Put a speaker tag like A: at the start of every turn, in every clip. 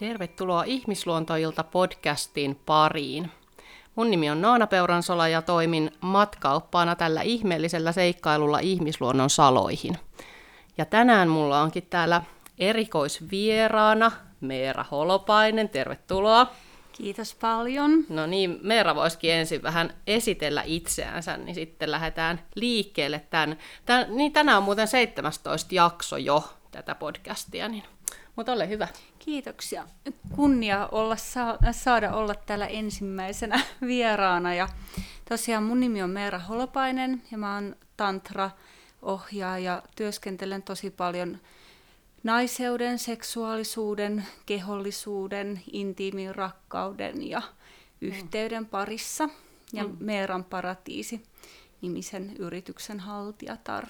A: Tervetuloa Ihmisluontoilta podcastin pariin. Mun nimi on Naana Peuransola ja toimin matkaoppaana tällä ihmeellisellä seikkailulla ihmisluonnon saloihin. Ja tänään mulla onkin täällä erikoisvieraana Meera Holopainen. Tervetuloa.
B: Kiitos paljon.
A: No niin, Meera voisikin ensin vähän esitellä itseänsä, niin sitten lähdetään liikkeelle tämän. Tän, niin tänään on muuten 17 jakso jo tätä podcastia, niin mutta ole hyvä.
B: Kiitoksia. Kunnia olla, saada olla täällä ensimmäisenä vieraana. Ja tosiaan mun nimi on Meera Holopainen ja mä oon tantra-ohjaaja. Työskentelen tosi paljon naiseuden, seksuaalisuuden, kehollisuuden, intiimin rakkauden ja yhteyden parissa. Ja mm. Meeran paratiisi nimisen yrityksen haltijatar.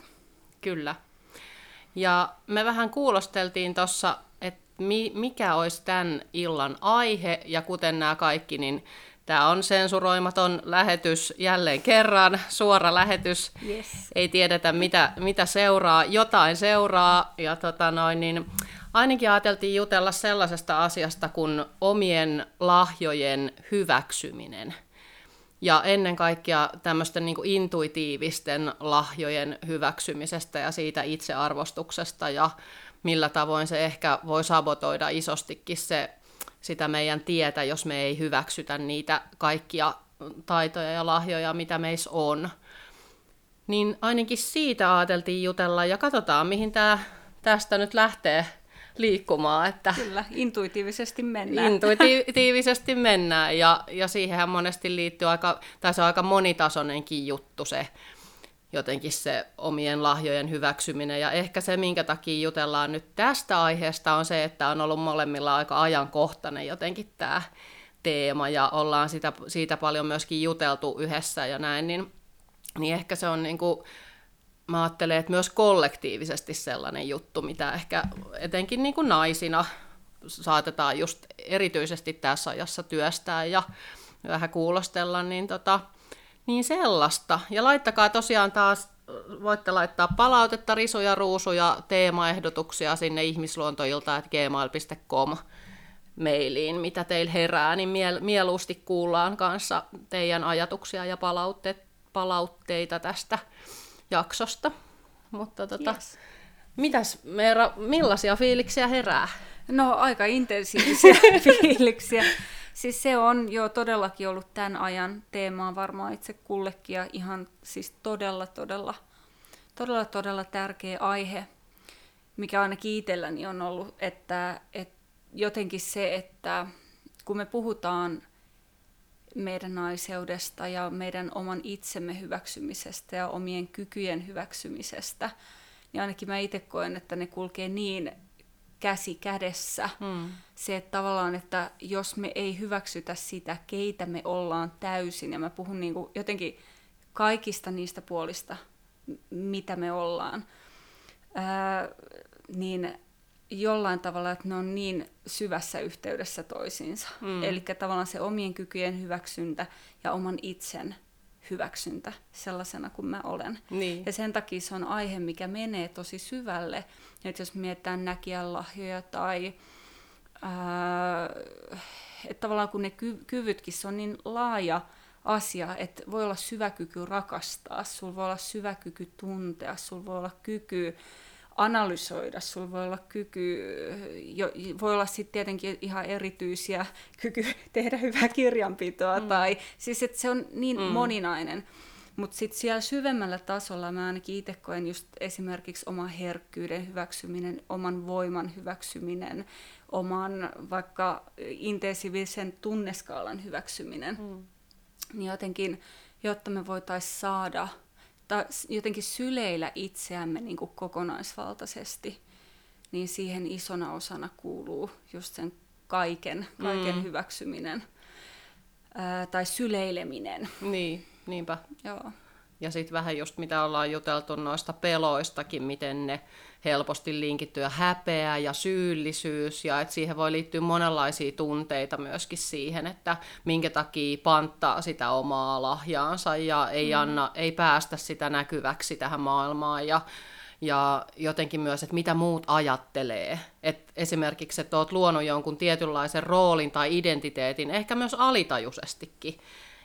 A: Kyllä. Ja me vähän kuulosteltiin tuossa mi- mikä olisi tämän illan aihe, ja kuten nämä kaikki, niin tämä on sensuroimaton lähetys jälleen kerran, suora lähetys.
B: Yes.
A: Ei tiedetä, mitä, mitä seuraa. Jotain seuraa, ja tota noin, niin ainakin ajateltiin jutella sellaisesta asiasta kuin omien lahjojen hyväksyminen. Ja ennen kaikkea tämmöisten niin intuitiivisten lahjojen hyväksymisestä ja siitä itsearvostuksesta ja millä tavoin se ehkä voi sabotoida isostikin se, sitä meidän tietä, jos me ei hyväksytä niitä kaikkia taitoja ja lahjoja, mitä meissä on. Niin ainakin siitä ajateltiin jutella ja katsotaan, mihin tää, tästä nyt lähtee liikkumaan. Että
B: Kyllä, intuitiivisesti mennään.
A: Intuitiivisesti mennään ja, ja siihenhän monesti liittyy aika, tai se on aika monitasoinenkin juttu se, jotenkin se omien lahjojen hyväksyminen. Ja ehkä se, minkä takia jutellaan nyt tästä aiheesta, on se, että on ollut molemmilla aika ajankohtainen jotenkin tämä teema, ja ollaan sitä, siitä paljon myöskin juteltu yhdessä ja näin, niin, niin ehkä se on niin kuin, mä ajattelen, että myös kollektiivisesti sellainen juttu, mitä ehkä etenkin niin kuin naisina saatetaan just erityisesti tässä ajassa työstää ja vähän kuulostella, niin tota, niin sellaista. Ja laittakaa tosiaan taas, voitte laittaa palautetta, risuja, ruusuja, teemaehdotuksia sinne ihmisluontoilta.gmail.com mailiin, mitä teillä herää, niin miel- mieluusti kuullaan kanssa teidän ajatuksia ja palautteet, palautteita tästä jaksosta. Mutta tota, yes. mitäs Meera, millaisia fiiliksiä herää?
B: No aika intensiivisiä fiiliksiä. Siis se on jo todellakin ollut tämän ajan teemaa varmaan itse kullekin ja ihan siis todella, todella, todella, todella tärkeä aihe, mikä ainakin itselläni on ollut, että, että jotenkin se, että kun me puhutaan meidän naiseudesta ja meidän oman itsemme hyväksymisestä ja omien kykyjen hyväksymisestä, niin ainakin mä itse koen, että ne kulkee niin käsi kädessä. Mm. Se, että tavallaan, että jos me ei hyväksytä sitä, keitä me ollaan täysin, ja mä puhun niin kuin jotenkin kaikista niistä puolista, mitä me ollaan, ää, niin jollain tavalla, että ne on niin syvässä yhteydessä toisiinsa. Mm. Eli tavallaan se omien kykyjen hyväksyntä ja oman itsen hyväksyntä sellaisena kuin mä olen.
A: Niin.
B: Ja sen takia se on aihe, mikä menee tosi syvälle. Että jos mietitään näkijän lahjoja tai ää, että tavallaan kun ne ky- kyvytkin, se on niin laaja asia, että voi olla syvä kyky rakastaa, sulla voi olla syvä kyky tuntea, sulla voi olla kyky analysoida, sulla voi olla kyky, jo, voi olla sitten tietenkin ihan erityisiä kyky tehdä hyvää kirjanpitoa, mm. tai siis että se on niin mm. moninainen. Mutta sitten siellä syvemmällä tasolla mä ainakin itse koen just esimerkiksi oman herkkyyden hyväksyminen, oman voiman hyväksyminen, oman vaikka intensiivisen tunneskaalan hyväksyminen. Mm. Niin jotenkin, jotta me voitaisiin saada tai jotenkin syleillä itseämme niin kuin kokonaisvaltaisesti, niin siihen isona osana kuuluu just sen kaiken, kaiken mm. hyväksyminen ää, tai syleileminen.
A: Niin, niinpä.
B: Joo.
A: Ja sitten vähän just mitä ollaan juteltu noista peloistakin, miten ne helposti linkittyy häpeä ja syyllisyys, ja että siihen voi liittyä monenlaisia tunteita myöskin siihen, että minkä takia panttaa sitä omaa lahjaansa ja ei, mm. anna, ei päästä sitä näkyväksi tähän maailmaan, ja, ja jotenkin myös, että mitä muut ajattelee. Et esimerkiksi, että olet luonut jonkun tietynlaisen roolin tai identiteetin, ehkä myös alitajuisestikin.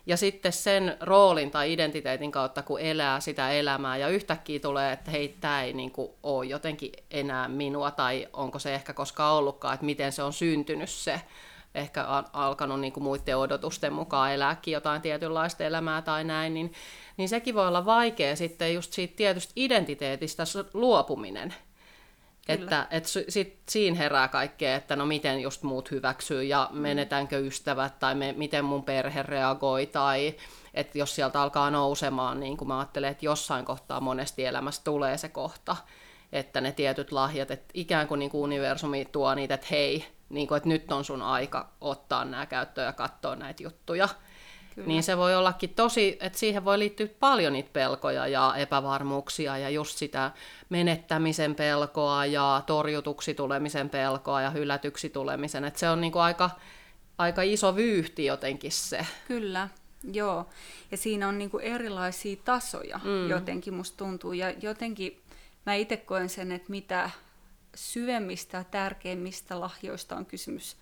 A: Ja sitten sen roolin tai identiteetin kautta, kun elää sitä elämää ja yhtäkkiä tulee, että hei, tämä ei niin kuin, ole jotenkin enää minua, tai onko se ehkä koskaan ollutkaan, että miten se on syntynyt se, ehkä alkanut niin kuin muiden odotusten mukaan elääkin jotain tietynlaista elämää tai näin, niin, niin sekin voi olla vaikea sitten just siitä tietystä identiteetistä luopuminen. Kyllä. Että et sit siinä herää kaikkea, että no miten just muut hyväksyy ja mm. menetäänkö ystävät tai me, miten mun perhe reagoi tai että jos sieltä alkaa nousemaan, niin kuin mä ajattelen, että jossain kohtaa monesti elämässä tulee se kohta, että ne tietyt lahjat, että ikään kuin, niin kuin universumi tuo niitä, että hei, niin kuin, että nyt on sun aika ottaa nämä käyttöön ja katsoa näitä juttuja. Kyllä. Niin se voi ollakin tosi, että siihen voi liittyä paljon niitä pelkoja ja epävarmuuksia ja just sitä menettämisen pelkoa ja torjutuksi tulemisen pelkoa ja hylätyksi tulemisen. Että se on niinku aika, aika iso vyyhti jotenkin se.
B: Kyllä, joo. Ja siinä on niinku erilaisia tasoja mm. jotenkin musta tuntuu. Ja jotenkin mä itse koen sen, että mitä syvemmistä ja tärkeimmistä lahjoista on kysymys,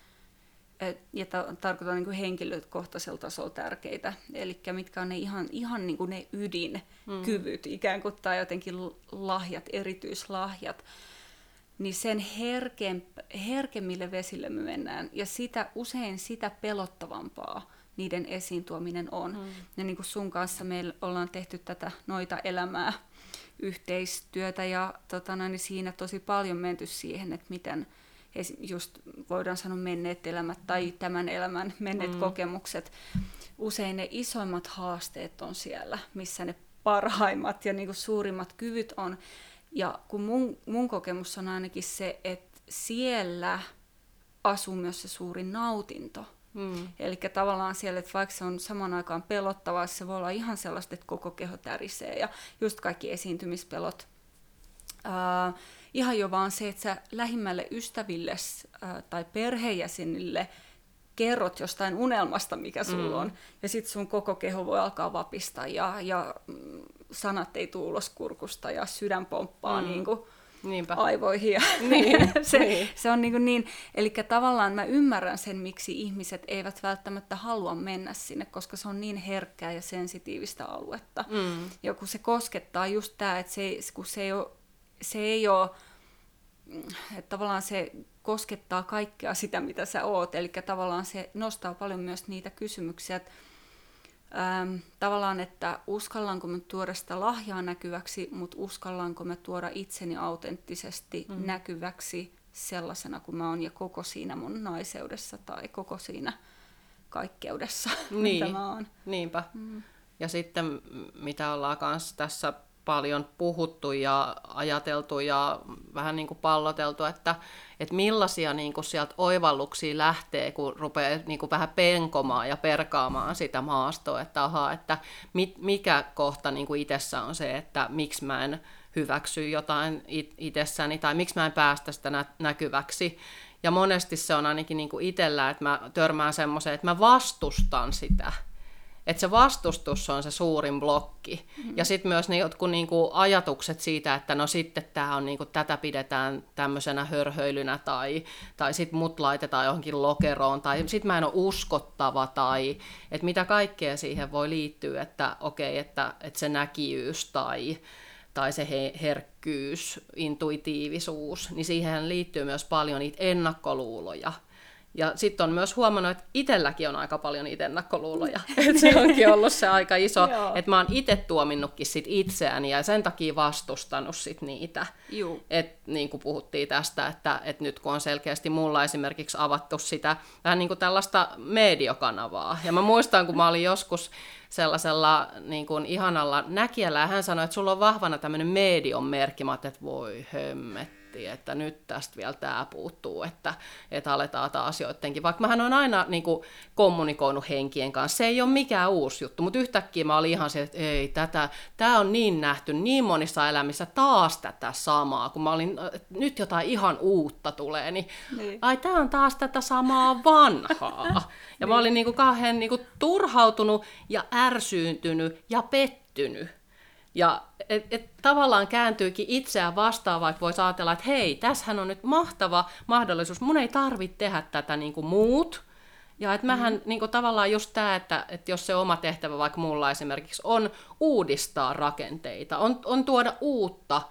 B: ja ta- tarkoitan niin kuin henkilökohtaisella tasolla tärkeitä, eli mitkä on ne ihan, ihan niin kuin ne ydinkyvyt, mm. ikään kuin tai jotenkin lahjat, erityislahjat, niin sen herkem, herkemmille vesille me mennään, ja sitä, usein sitä pelottavampaa niiden esiin tuominen on. Mm. Ja niin kuin sun kanssa me ollaan tehty tätä noita elämää yhteistyötä, ja tota, niin siinä tosi paljon menty siihen, että miten – just voidaan sanoa menneet elämät tai tämän elämän menneet mm. kokemukset, usein ne isoimmat haasteet on siellä, missä ne parhaimmat ja niin kuin suurimmat kyvyt on. Ja kun mun, mun kokemus on ainakin se, että siellä asuu myös se suurin nautinto. Mm. Eli tavallaan siellä, että vaikka se on saman aikaan pelottavaa, se voi olla ihan sellaista, että koko keho tärisee ja just kaikki esiintymispelot. Ää, ihan jo vaan se, että sä lähimmälle ystäville äh, tai perheenjäsenille kerrot jostain unelmasta, mikä sulla mm. on, ja sitten sun koko keho voi alkaa vapista, ja, ja mm, sanat ei tule ulos kurkusta, ja sydän pomppaa mm. niin kuin Niinpä. aivoihin. Ja niin, se, niin. se on niin, kuin niin eli tavallaan mä ymmärrän sen, miksi ihmiset eivät välttämättä halua mennä sinne, koska se on niin herkkää ja sensitiivistä aluetta. Mm. Ja kun se koskettaa just tämä, että se, kun se ei ole se ei ole, että tavallaan se koskettaa kaikkea sitä, mitä sä oot. Eli tavallaan se nostaa paljon myös niitä kysymyksiä, että ähm, tavallaan, että uskallanko mä tuoda sitä lahjaa näkyväksi, mutta uskallanko mä tuoda itseni autenttisesti mm. näkyväksi sellaisena kuin mä oon ja koko siinä mun naiseudessa tai koko siinä kaikkeudessa, niin. mitä mä oon.
A: Niinpä. Mm. Ja sitten mitä ollaan kanssa tässä paljon puhuttu ja ajateltu ja vähän niin kuin palloteltu, että, että millaisia niin kuin sieltä oivalluksia lähtee, kun rupeaa niin kuin vähän penkomaan ja perkaamaan sitä maastoa, että aha, että mit, mikä kohta niin kuin itsessä on se, että miksi mä en hyväksy jotain it- itsessäni tai miksi mä en päästä sitä nä- näkyväksi. Ja monesti se on ainakin niin kuin itsellä, että mä törmään semmoiseen, että mä vastustan sitä että se vastustus on se suurin blokki. Mm-hmm. Ja sitten myös ne jotkut niinku ajatukset siitä, että no sitten tää on niinku, tätä pidetään tämmöisenä hörhöilynä tai, tai sitten mut laitetaan johonkin lokeroon tai sitten mä en ole uskottava tai että mitä kaikkea siihen voi liittyä, että okei, okay, että, että se näkijyys tai, tai se he, herkkyys, intuitiivisuus, niin siihen liittyy myös paljon niitä ennakkoluuloja. Ja sitten on myös huomannut, että itselläkin on aika paljon niitä ennakkoluuloja. että se onkin ollut se aika iso, että mä oon itse tuominnutkin sit itseäni ja sen takia vastustanut sit niitä. Et niin kuin puhuttiin tästä, että, että nyt kun on selkeästi mulla esimerkiksi avattu sitä vähän niin kuin tällaista mediokanavaa. Ja mä muistan, kun mä olin joskus sellaisella niin kuin ihanalla näkijällä ja hän sanoi, että sulla on vahvana tämmöinen medion merkki. Mä että voi hömmet miettii, että nyt tästä vielä tämä puuttuu, että, että aletaan taas joidenkin. Vaikka mähän on aina niin kuin, kommunikoinut henkien kanssa, se ei ole mikään uusi juttu, mutta yhtäkkiä mä olin ihan se, että ei, tätä, tämä on niin nähty niin monissa elämissä, taas tätä samaa, kun mä olin, nyt jotain ihan uutta tulee, niin, niin. ai tämä on taas tätä samaa vanhaa. Ja niin. mä olin niin kuin, kauhean niin kuin, turhautunut ja ärsyyntynyt ja pettynyt Ja et, et tavallaan kääntyykin itseään vastaan, vaikka voisi ajatella, että hei, tässähän on nyt mahtava mahdollisuus, mun ei tarvitse tehdä tätä niin kuin muut. Ja että mähän mm. niin kuin tavallaan just tämä, että, että jos se oma tehtävä vaikka mulla esimerkiksi on uudistaa rakenteita, on, on tuoda uutta,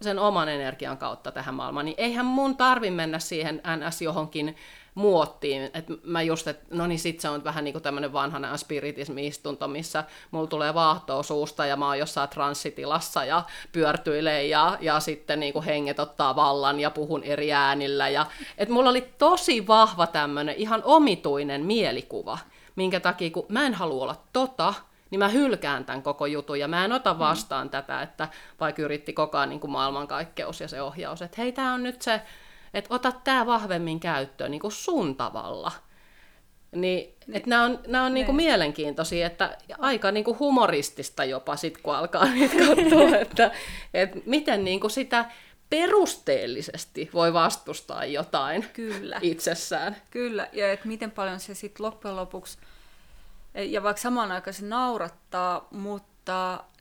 A: sen oman energian kautta tähän maailmaan, niin eihän mun tarvi mennä siihen NS johonkin muottiin, että mä just, että no niin sit se on vähän niin kuin tämmöinen vanhana spiritismi-istunto, missä mulla tulee vaahtoa suusta ja mä oon jossain transsitilassa ja pyörtyilee ja, ja sitten niin kuin henget ottaa vallan ja puhun eri äänillä. Ja, että mulla oli tosi vahva tämmöinen ihan omituinen mielikuva, minkä takia kun mä en halua olla tota, niin mä hylkään tämän koko jutun ja mä en ota mm. vastaan mm. tätä, että vaikka yritti koko ajan niin kuin maailmankaikkeus ja se ohjaus, että hei, tämä on nyt se, että ota tämä vahvemmin käyttöön niin kuin sun tavalla. Niin, niin. että nämä on, nämä on niinku niin. mielenkiintoisia, että aika niinku humoristista jopa sit, kun alkaa niitä katsoa, että, että miten niinku sitä perusteellisesti voi vastustaa jotain Kyllä. itsessään.
B: Kyllä, ja että miten paljon se sitten loppujen lopuksi ja vaikka samaan aikaan se naurattaa, mutta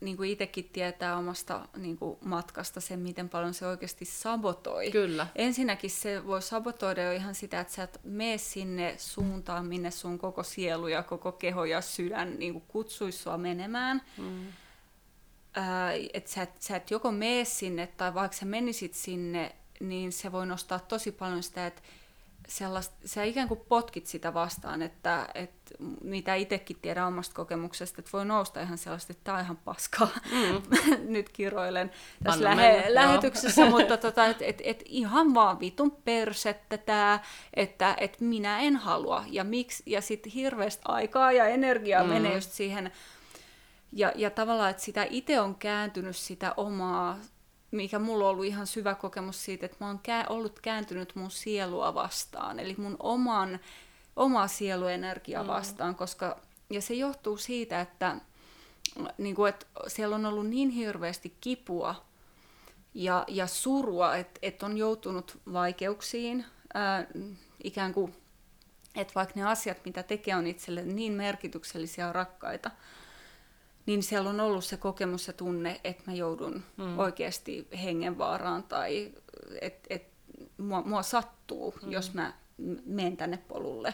B: niin kuin itsekin tietää omasta niin kuin matkasta sen, miten paljon se oikeasti sabotoi.
A: Kyllä.
B: Ensinnäkin se voi sabotoida jo ihan sitä, että sä et mene sinne suuntaan, minne sun koko sielu ja koko keho ja sydän niin kuin kutsuisi sua menemään. Mm. Äh, että sä, sä et joko mene sinne, tai vaikka sä menisit sinne, niin se voi nostaa tosi paljon sitä, että sellaista, sä ikään kuin potkit sitä vastaan, että, että mitä itsekin tiedän omasta kokemuksesta, että voi nousta ihan sellaista, että tämä on ihan paskaa. Mm. Nyt kiroilen tässä lähe- lähetyksessä, mutta tota, että et, et ihan vaan vitun persettä tämä, että et minä en halua. Ja, miksi, ja sitten hirveästi aikaa ja energiaa mm. menee just siihen, ja, ja tavallaan, että sitä itse on kääntynyt sitä omaa mikä mulla on ollut ihan syvä kokemus siitä, että mä oon kä- ollut kääntynyt mun sielua vastaan, eli mun oman, omaa sieluenergiaa mm. vastaan, koska, ja se johtuu siitä, että, niin kuin, että siellä on ollut niin hirveästi kipua ja, ja surua, että, että on joutunut vaikeuksiin, ää, ikään kuin, että vaikka ne asiat, mitä tekee, on itselle niin merkityksellisiä ja rakkaita, niin siellä on ollut se kokemus ja tunne, että mä joudun mm. oikeasti hengenvaaraan tai että et, mua, mua sattuu, mm. jos mä menen tänne polulle.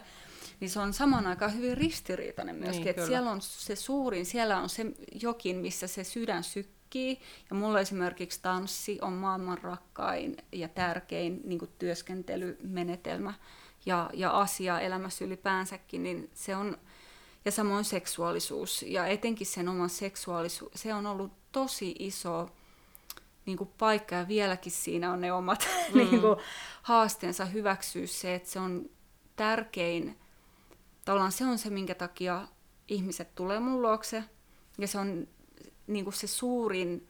B: Niin se on samaan aikaan hyvin ristiriitainen myöskin, niin, että siellä on se suurin, siellä on se jokin, missä se sydän sykkii, ja mulla esimerkiksi tanssi on maailman rakkain ja tärkein niin työskentelymenetelmä ja, ja asia elämässä ylipäänsäkin, niin se on ja samoin seksuaalisuus ja etenkin sen oman seksuaalisuus, se on ollut tosi iso niin kuin paikka ja vieläkin siinä on ne omat mm. niin kuin, haasteensa hyväksyä se, että se on tärkein, tavallaan se on se, minkä takia ihmiset tulee mun luokse ja se on niin kuin se suurin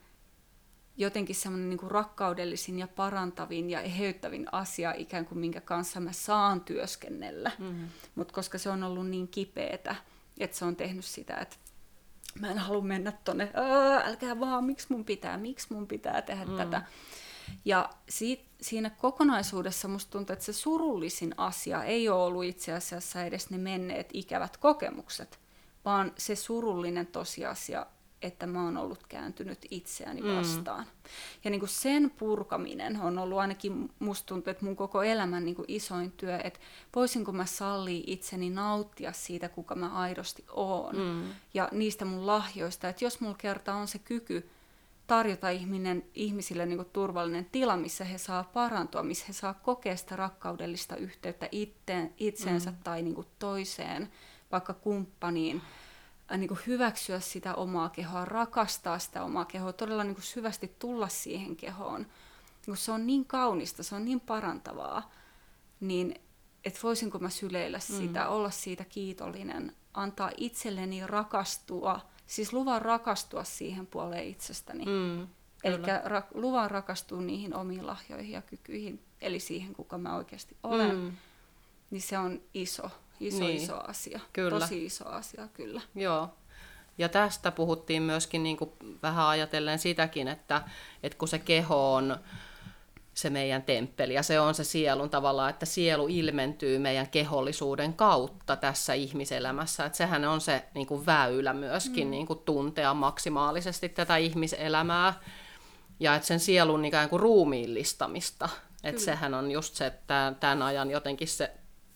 B: jotenkin semmoinen niin kuin rakkaudellisin ja parantavin ja eheyttävin asia ikään kuin minkä kanssa mä saan työskennellä. Mm-hmm. Mutta koska se on ollut niin kipeätä, että se on tehnyt sitä, että mä en halua mennä tonne, älkää vaan, miksi mun pitää, miksi mun pitää tehdä mm. tätä. Ja siitä, siinä kokonaisuudessa musta tuntuu, että se surullisin asia ei ole ollut itse asiassa edes ne menneet ikävät kokemukset, vaan se surullinen tosiasia, että mä oon ollut kääntynyt itseäni mm. vastaan. Mm. Ja niin kuin sen purkaminen on ollut ainakin, musta tuntuu, että mun koko elämän niin kuin isoin työ, että voisinko mä sallia itseni nauttia siitä, kuka mä aidosti oon. Mm. Ja niistä mun lahjoista, että jos mulla kerta on se kyky tarjota ihminen, ihmisille niin kuin turvallinen tila, missä he saa parantua, missä he saa kokea sitä rakkaudellista yhteyttä itteen, itseensä mm. tai niin kuin toiseen, vaikka kumppaniin, niin kuin hyväksyä sitä omaa kehoa, rakastaa sitä omaa kehoa, todella niin kuin syvästi tulla siihen kehoon. Niin se on niin kaunista, se on niin parantavaa, niin että voisinko mä syleillä mm. sitä, mm. olla siitä kiitollinen, antaa itselleni rakastua, siis luvan rakastua siihen puoleen itsestäni. Mm, Eli ra- luvan rakastua niihin omiin lahjoihin ja kykyihin, eli siihen, kuka mä oikeasti olen. Mm. Niin se on iso iso niin. iso asia. Kyllä. Tosi iso asia, kyllä.
A: Joo. Ja tästä puhuttiin myöskin niin kuin vähän ajatellen sitäkin, että, että kun se keho on se meidän temppeli. Ja se on se sielun tavalla, että sielu ilmentyy meidän kehollisuuden kautta tässä ihmiselämässä. Että sehän on se niin kuin väylä myöskin mm. niin kuin tuntea maksimaalisesti tätä ihmiselämää. Ja että sen sielun ikään kuin ruumiillistamista. Että sehän on just se, että tämän ajan jotenkin se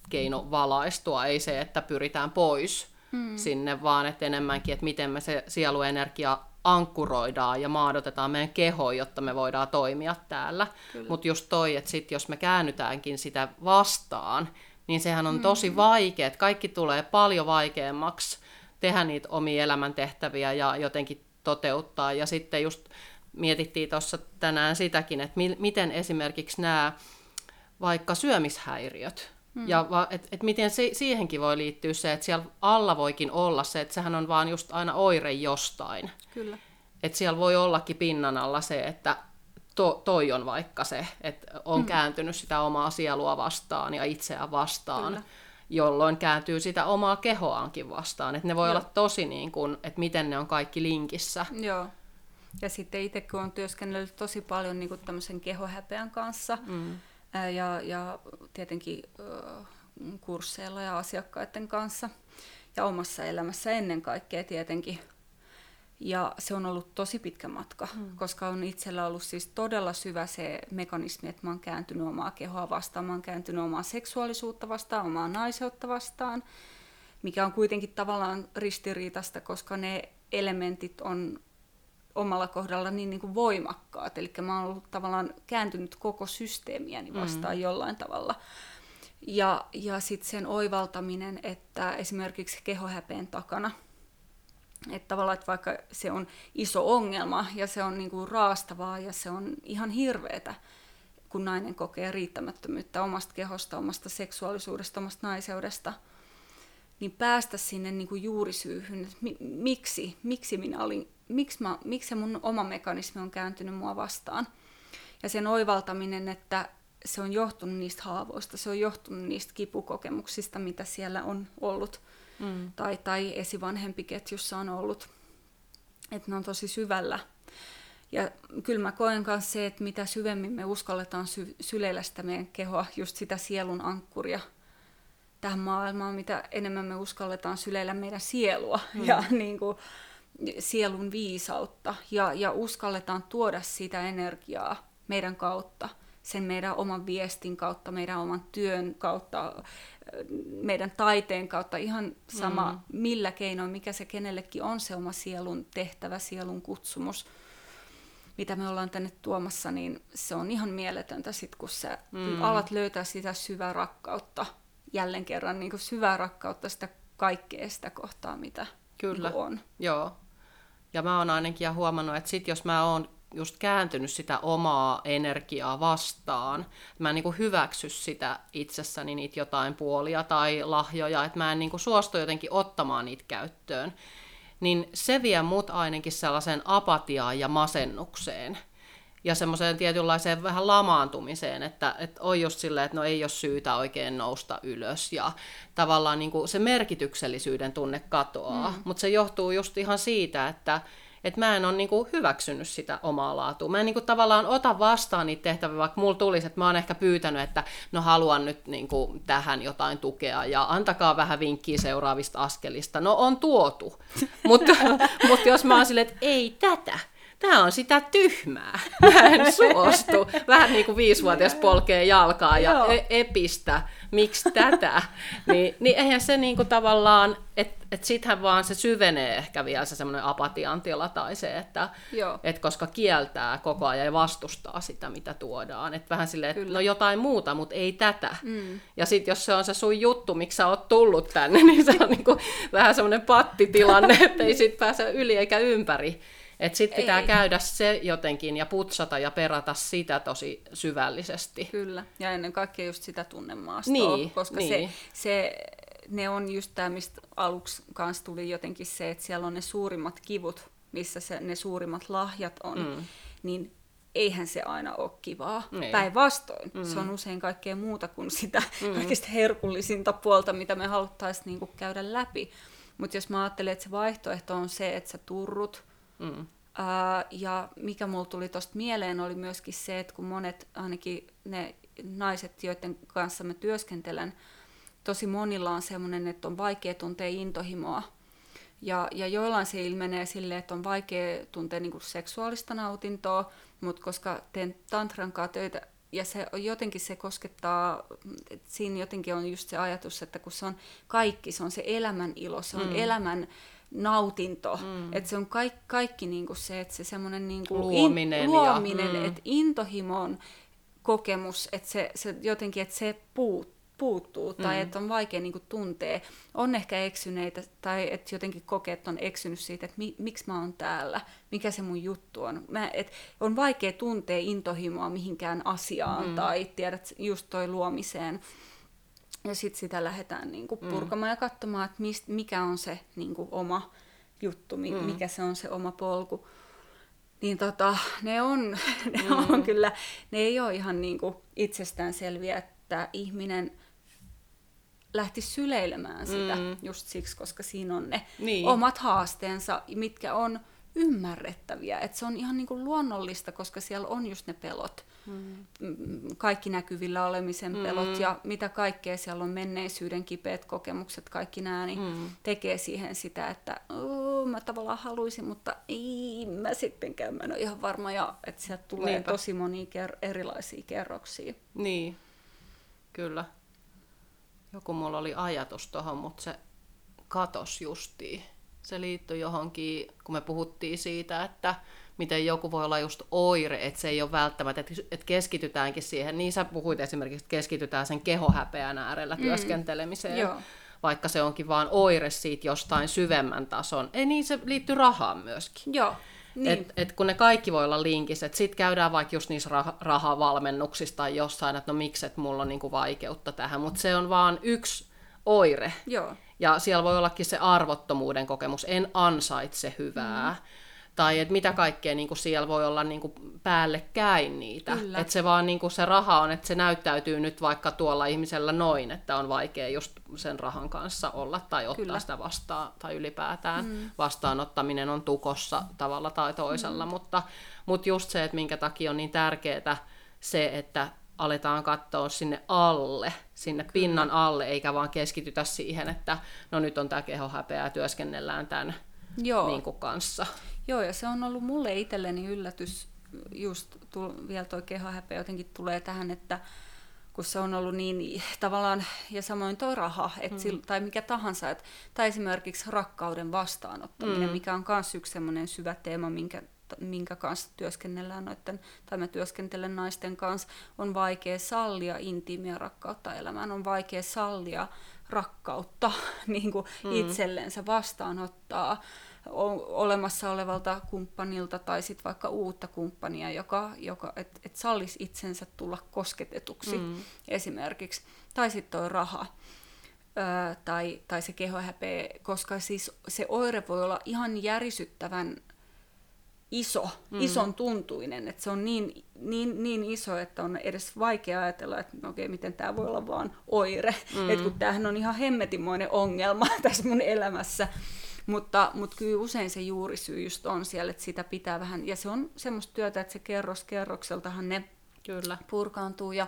A: keino valaistua, ei se, että pyritään pois mm. sinne, vaan että enemmänkin, että miten me se sieluenergia ankkuroidaan ja maadotetaan meidän kehoon, jotta me voidaan toimia täällä. Mutta just toi, että sit jos me käännytäänkin sitä vastaan, niin sehän on tosi mm. vaikea, että kaikki tulee paljon vaikeammaksi tehdä niitä omia elämäntehtäviä ja jotenkin toteuttaa. Ja sitten just mietittiin tuossa tänään sitäkin, että mi- miten esimerkiksi nämä vaikka syömishäiriöt, Mm. Ja että et miten se, siihenkin voi liittyä se, että siellä alla voikin olla se, että sehän on vaan just aina oire jostain.
B: Kyllä.
A: Että siellä voi ollakin pinnan alla se, että to, toi on vaikka se, että on mm. kääntynyt sitä omaa sielua vastaan ja itseään vastaan, Kyllä. jolloin kääntyy sitä omaa kehoaankin vastaan. Että ne voi Joo. olla tosi niin kuin, että miten ne on kaikki linkissä.
B: Joo. Ja sitten itse kun on työskennellyt tosi paljon niin kuin tämmöisen kehohäpeän kanssa, mm ja, ja tietenkin kursseilla ja asiakkaiden kanssa ja omassa elämässä ennen kaikkea tietenkin. Ja se on ollut tosi pitkä matka, mm. koska on itsellä ollut siis todella syvä se mekanismi, että mä oon kääntynyt omaa kehoa vastaan, mä oon kääntynyt omaa seksuaalisuutta vastaan, omaa naiseutta vastaan, mikä on kuitenkin tavallaan ristiriitasta, koska ne elementit on omalla kohdalla niin, niin kuin voimakkaat. Eli mä oon ollut tavallaan kääntynyt koko systeemiäni mm. vastaan mm. jollain tavalla. Ja, ja sitten sen oivaltaminen, että esimerkiksi kehohäpeen takana, että tavallaan, että vaikka se on iso ongelma ja se on niin kuin raastavaa ja se on ihan hirveetä, kun nainen kokee riittämättömyyttä omasta kehosta, omasta seksuaalisuudesta, omasta naiseudesta, niin päästä sinne niin kuin juurisyyhyn, että mi- miksi, miksi minä olin miksi, mä, miksi se mun oma mekanismi on kääntynyt mua vastaan. Ja sen oivaltaminen, että se on johtunut niistä haavoista, se on johtunut niistä kipukokemuksista, mitä siellä on ollut, mm. tai, tai esivanhempiketjussa on ollut. Että ne on tosi syvällä. Ja kyllä mä koen myös se, että mitä syvemmin me uskalletaan sy- syleillä sitä meidän kehoa, just sitä sielun ankkuria tähän maailmaan, mitä enemmän me uskalletaan syleillä meidän sielua. Mm. Ja niin kuin, sielun viisautta ja, ja uskalletaan tuoda sitä energiaa meidän kautta, sen meidän oman viestin kautta, meidän oman työn kautta, meidän taiteen kautta, ihan sama mm. millä keinoin, mikä se kenellekin on se oma sielun tehtävä, sielun kutsumus, mitä me ollaan tänne tuomassa, niin se on ihan mieletöntä sit, kun sä mm. alat löytää sitä syvää rakkautta, jälleen kerran niin syvää rakkautta sitä kaikkea sitä kohtaa, mitä Kyllä. on.
A: Joo, ja mä oon ainakin huomannut, että sit jos mä oon just kääntynyt sitä omaa energiaa vastaan, mä en niin hyväksy sitä itsessäni niitä jotain puolia tai lahjoja, että mä en niin suostu jotenkin ottamaan niitä käyttöön, niin se vie mut ainakin sellaiseen apatiaan ja masennukseen ja semmoiseen tietynlaiseen vähän lamaantumiseen, että, että on just silleen, että no ei ole syytä oikein nousta ylös ja tavallaan niin kuin se merkityksellisyyden tunne katoaa, mm. mutta se johtuu just ihan siitä, että että mä en ole niinku hyväksynyt sitä omaa laatua. Mä en niinku tavallaan ota vastaan niitä tehtäviä, vaikka mulla tulisi, että mä oon ehkä pyytänyt, että no haluan nyt niinku tähän jotain tukea ja antakaa vähän vinkkiä seuraavista askelista. No on tuotu, mutta mut jos mä oon silleen, että ei tätä, tämä on sitä tyhmää. Mä en suostu. Vähän niin kuin viisivuotias polkee jalkaa ja e- epistä, miksi tätä. Ni, niin eihän se niin kuin tavallaan, että et sittenhän vaan se syvenee ehkä vielä se semmoinen apatian tila tai se, että et koska kieltää koko ajan ja vastustaa sitä, mitä tuodaan. Että vähän silleen, että no jotain muuta, mutta ei tätä. Mm. Ja sitten jos se on se sun juttu, miksi sä oot tullut tänne, niin se on niin kuin vähän semmoinen pattitilanne, että ei sit pääse yli eikä ympäri. Että sitten pitää ei. käydä se jotenkin ja putsata ja perata sitä tosi syvällisesti.
B: Kyllä, ja ennen kaikkea just sitä tunnemaastoa, niin, koska niin. Se, se, ne on just tämä, mistä aluksi kanssa tuli jotenkin se, että siellä on ne suurimmat kivut, missä se, ne suurimmat lahjat on, mm. niin eihän se aina ole kivaa. Niin. Päinvastoin. Mm. Se on usein kaikkea muuta kuin sitä mm. kaikista herkullisinta puolta, mitä me haluttaisiin niinku käydä läpi. Mutta jos mä ajattelen, että se vaihtoehto on se, että sä turrut, mm. Ää, ja mikä mulla tuli tuosta mieleen oli myöskin se, että kun monet, ainakin ne naiset, joiden kanssa mä työskentelen, tosi monilla on semmoinen, että on vaikea tuntea intohimoa. Ja, ja joillain se ilmenee silleen, että on vaikea tuntea niin kuin seksuaalista nautintoa, mutta koska teen tantran kanssa töitä, ja se jotenkin se koskettaa, että siinä jotenkin on just se ajatus, että kun se on kaikki, se on se elämän ilo, se on mm. elämän nautinto, mm. että se on kaikki, kaikki niinku se, että se semmoinen niinku
A: luominen,
B: in, luominen mm. että intohimon kokemus, että se, se jotenkin, että se puut, puuttuu tai mm. että on vaikea niinku tuntea. On ehkä eksyneitä tai että jotenkin kokee, että on eksynyt siitä, että mi, miksi mä oon täällä, mikä se mun juttu on. Mä, et on vaikea tuntea intohimoa mihinkään asiaan mm. tai tiedät just toi luomiseen. Ja sitten sitä lähdetään niinku mm. purkamaan mm. ja katsomaan, että mist, mikä on se niinku oma juttu, mi, mm. mikä se on se oma polku. Niin tota, ne on, ne mm. on kyllä, ne ei ole ihan niinku itsestäänselviä, että ihminen lähti syleilemään sitä mm. just siksi, koska siinä on ne niin. omat haasteensa, mitkä on ymmärrettäviä. Että se on ihan niin kuin luonnollista, koska siellä on just ne pelot. Mm. Kaikki näkyvillä olemisen mm. pelot ja mitä kaikkea siellä on menneisyyden kipeät kokemukset, kaikki nämä, niin mm. tekee siihen sitä, että mä tavallaan haluaisin, mutta ei mä sittenkään, mä en ole ihan varma. Ja että sieltä tulee Niinpä. tosi monia ker- erilaisia kerroksia.
A: Niin, kyllä. Joku mulla oli ajatus tuohon, mutta se katos justiin. Se liittyi johonkin, kun me puhuttiin siitä, että miten joku voi olla just oire, että se ei ole välttämättä, että, että keskitytäänkin siihen. Niin sä puhuit esimerkiksi, että keskitytään sen kehohäpeän äärellä mm. työskentelemiseen. Joo. Vaikka se onkin vaan oire siitä jostain syvemmän tason. Ei niin, se liittyy rahaan myöskin.
B: Joo.
A: Niin. Et, et kun ne kaikki voi olla linkissä, että sitten käydään vaikka just niissä rah- rahavalmennuksissa tai jossain, että no miksi, että mulla on niinku vaikeutta tähän, mutta se on vaan yksi oire.
B: Joo.
A: Ja siellä voi ollakin se arvottomuuden kokemus, en ansaitse hyvää. Mm tai että mitä kaikkea niin kuin siellä voi olla niin kuin päällekkäin niitä. Että se vaan niin kuin se raha on, että se näyttäytyy nyt vaikka tuolla ihmisellä noin, että on vaikea just sen rahan kanssa olla tai ottaa Kyllä. sitä vastaan, tai ylipäätään mm. vastaanottaminen on tukossa tavalla tai toisella, mm. mutta, mutta just se, että minkä takia on niin tärkeää se, että aletaan katsoa sinne alle, sinne Kyllä. pinnan alle, eikä vaan keskitytä siihen, että no nyt on tämä kehohäpeä ja työskennellään tämän Joo. Niin kuin kanssa.
B: Joo, ja se on ollut mulle itselleni yllätys, just tull, vielä tuo kehohäpeä jotenkin tulee tähän, että kun se on ollut niin tavallaan, ja samoin tuo raha, et mm. sil, tai mikä tahansa, et, tai esimerkiksi rakkauden vastaanottaminen, mm. mikä on myös yksi semmoinen syvä teema, minkä, minkä kanssa työskennellään noiden, tai mä työskentelen naisten kanssa, on vaikea sallia intiimiä rakkautta elämään, on vaikea sallia rakkautta niin kuin mm. itsellensä vastaanottaa olemassa olevalta kumppanilta tai sitten vaikka uutta kumppania, joka, joka et, et sallisi itsensä tulla kosketetuksi mm. esimerkiksi. Tai sitten tuo raha ö, tai, tai se kehohäpeä, koska siis se oire voi olla ihan järisyttävän iso, mm. ison tuntuinen, että se on niin, niin, niin iso, että on edes vaikea ajatella, että no okei, miten tämä voi olla vaan oire, mm. että kun tämähän on ihan hemmetimoinen ongelma tässä mun elämässä, mutta, mutta kyllä usein se juurisyy just on siellä, että sitä pitää vähän, ja se on semmoista työtä, että se kerros kerrokseltahan ne kyllä. purkaantuu, ja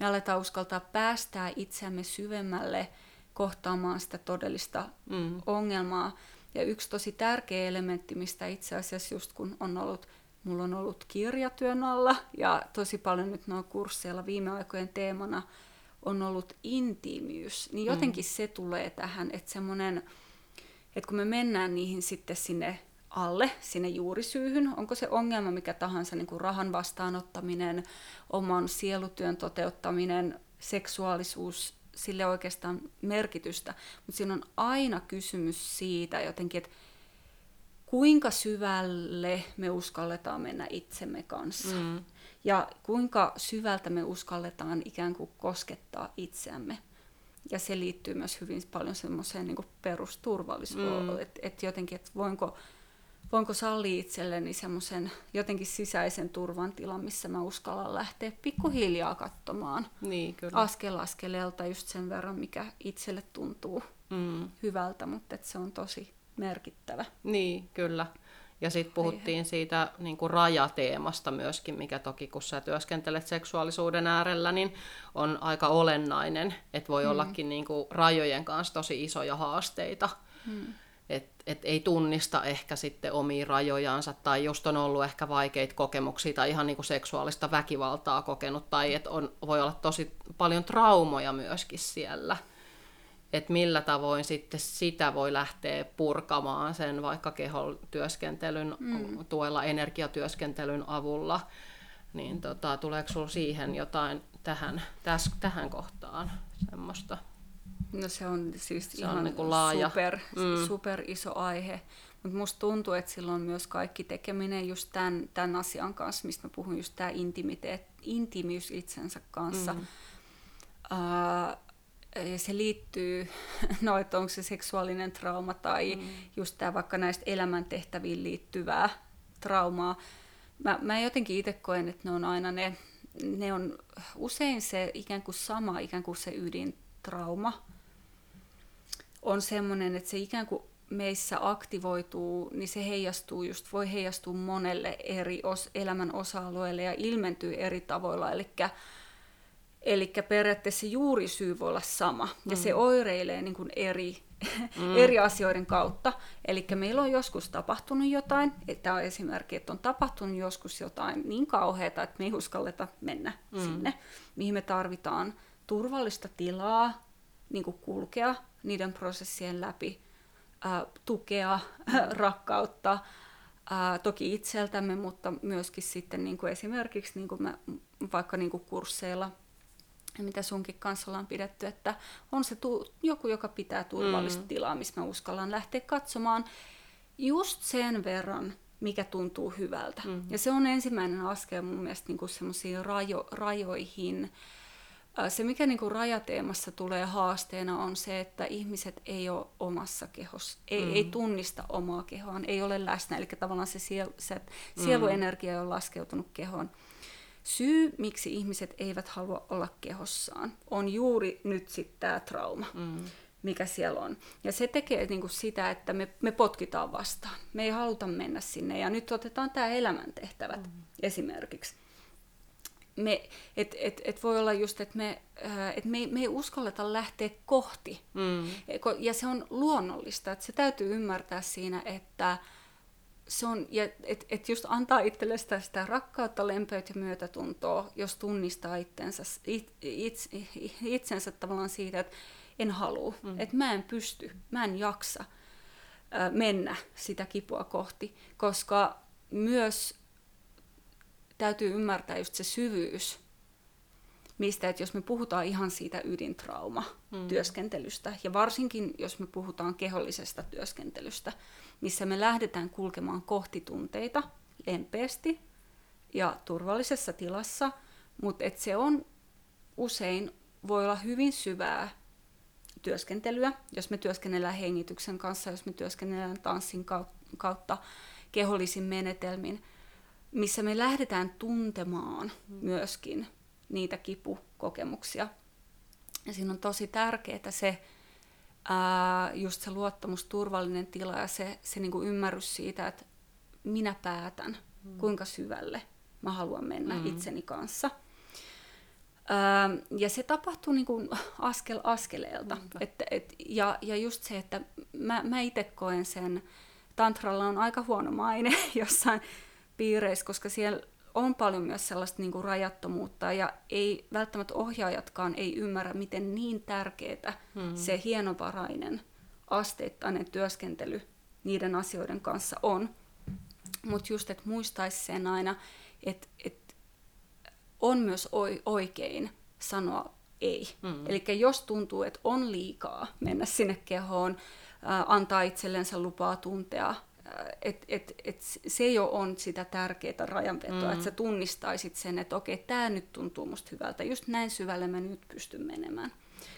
B: me aletaan uskaltaa päästää itseämme syvemmälle kohtaamaan sitä todellista mm. ongelmaa. Ja yksi tosi tärkeä elementti, mistä itse asiassa just kun on ollut, mulla on ollut kirjatyön alla ja tosi paljon nyt noin kursseilla viime aikojen teemana on ollut intiimiys, niin jotenkin mm. se tulee tähän, että semmoinen, että kun me mennään niihin sitten sinne alle, sinne juurisyyhyn, onko se ongelma mikä tahansa, niin kuin rahan vastaanottaminen, oman sielutyön toteuttaminen, seksuaalisuus, sille oikeastaan merkitystä, mutta siinä on aina kysymys siitä jotenkin, että kuinka syvälle me uskalletaan mennä itsemme kanssa. Mm. Ja kuinka syvältä me uskalletaan ikään kuin koskettaa itseämme. Ja se liittyy myös hyvin paljon semmoiseen niin perusturvallisuuteen, mm. että et jotenkin, että voinko voinko sallia itselleni semmoisen jotenkin sisäisen turvan tilan, missä mä uskallan lähteä pikkuhiljaa katsomaan
A: niin, kyllä.
B: askel askeleelta just sen verran, mikä itselle tuntuu mm. hyvältä, mutta se on tosi merkittävä.
A: Niin, kyllä. Ja sitten puhuttiin siitä niin kuin rajateemasta myöskin, mikä toki kun sä työskentelet seksuaalisuuden äärellä, niin on aika olennainen, että voi mm. ollakin niin kuin rajojen kanssa tosi isoja haasteita. Mm. Että et ei tunnista ehkä sitten omia rajojansa, tai just on ollut ehkä vaikeita kokemuksia, tai ihan niin kuin seksuaalista väkivaltaa kokenut, tai että on, voi olla tosi paljon traumoja myöskin siellä että millä tavoin sitten sitä voi lähteä purkamaan sen vaikka kehotyöskentelyn mm. tuella, energiatyöskentelyn avulla, niin tota, tuleeko sinulla siihen jotain tähän, täs, tähän kohtaan semmoista?
B: No se on siis se ihan on niin laaja. Super, mm. super iso aihe. Mutta musta tuntuu, että silloin myös kaikki tekeminen just tämän, tämän asian kanssa, mistä mä puhun, just tämä intimiys itsensä kanssa. Mm. Uh, se liittyy, no että onko se seksuaalinen trauma tai mm. just tämä vaikka näistä elämäntehtäviin liittyvää traumaa. Mä, mä jotenkin itse koen, että ne on aina ne, ne on usein se ikään kuin sama, ikään kuin se ydintrauma on semmoinen, että se ikään kuin meissä aktivoituu, niin se heijastuu just, voi heijastua monelle eri os, elämän osa-alueelle ja ilmentyy eri tavoilla. Eli Eli periaatteessa juurisyy voi olla sama, mm. ja se mm. oireilee niin kuin eri, mm. eri asioiden kautta. Eli meillä on joskus tapahtunut jotain, että on esimerkki, että on tapahtunut joskus jotain niin kauheata, että me ei uskalleta mennä mm. sinne, mihin me tarvitaan turvallista tilaa, niin kuin kulkea niiden prosessien läpi, ää, tukea, mm. rakkautta, ää, toki itseltämme, mutta myöskin sitten niin kuin esimerkiksi niin kuin mä, vaikka niin kuin kursseilla mitä sunkin kanssa ollaan pidetty, että on se tu- joku, joka pitää turvallista mm. tilaa, missä mä uskallan lähteä katsomaan just sen verran, mikä tuntuu hyvältä. Mm. Ja se on ensimmäinen askel mun mielestä niin semmoisiin rajo- rajoihin. Se, mikä niin kuin rajateemassa tulee haasteena, on se, että ihmiset ei ole omassa kehossa, ei, mm. ei tunnista omaa kehoaan, ei ole läsnä. Eli tavallaan se, siel- se mm. sieluenergia on laskeutunut kehoon. Syy, miksi ihmiset eivät halua olla kehossaan, on juuri nyt sitten tämä trauma, mm. mikä siellä on. Ja se tekee niinku sitä, että me, me potkitaan vastaan. Me ei haluta mennä sinne. Ja nyt otetaan tämä elämäntehtävät mm. esimerkiksi. Me, et, et, et voi olla just, että me, äh, et me, me ei uskalleta lähteä kohti. Mm. Ja se on luonnollista. Että se täytyy ymmärtää siinä, että se on, ja et, et just antaa itselle sitä, sitä rakkautta, lempeyttä ja myötätuntoa, jos tunnistaa itsensä, it, it, itsensä tavallaan siitä, että en halua, mm. että mä en pysty, mä en jaksa ää, mennä sitä kipua kohti, koska myös täytyy ymmärtää just se syvyys, mistä, että jos me puhutaan ihan siitä ydintrauma-työskentelystä, mm. ja varsinkin jos me puhutaan kehollisesta työskentelystä, missä me lähdetään kulkemaan kohti tunteita lempeästi ja turvallisessa tilassa, mutta et se on usein voi olla hyvin syvää työskentelyä, jos me työskennellään hengityksen kanssa, jos me työskennellään tanssin kautta kehollisin menetelmin, missä me lähdetään tuntemaan mm. myöskin niitä kipukokemuksia. Ja siinä on tosi tärkeää se, ää, just se luottamus, turvallinen tila ja se, se niin kuin ymmärrys siitä, että minä päätän, mm. kuinka syvälle mä haluan mennä mm. itseni kanssa. Ää, ja se tapahtuu niin kuin askel askeleelta. Et, et, ja, ja just se, että mä, mä itse koen sen, tantralla on aika huono maine jossain piireissä, koska siellä on paljon myös sellaista niin kuin rajattomuutta ja ei välttämättä ohjaajatkaan ei ymmärrä, miten niin tärkeää hmm. se hienovarainen asteittainen työskentely niiden asioiden kanssa on. Mutta just, että muistaisi sen aina, että et on myös oikein sanoa ei. Mm. Eli jos tuntuu, että on liikaa mennä sinne kehoon, antaa itsellensä lupaa tuntea et, et, et se jo on sitä tärkeää rajanvetoa, mm. että sä tunnistaisit sen, että okei, tämä nyt tuntuu musta hyvältä, just näin syvälle mä nyt pystyn menemään.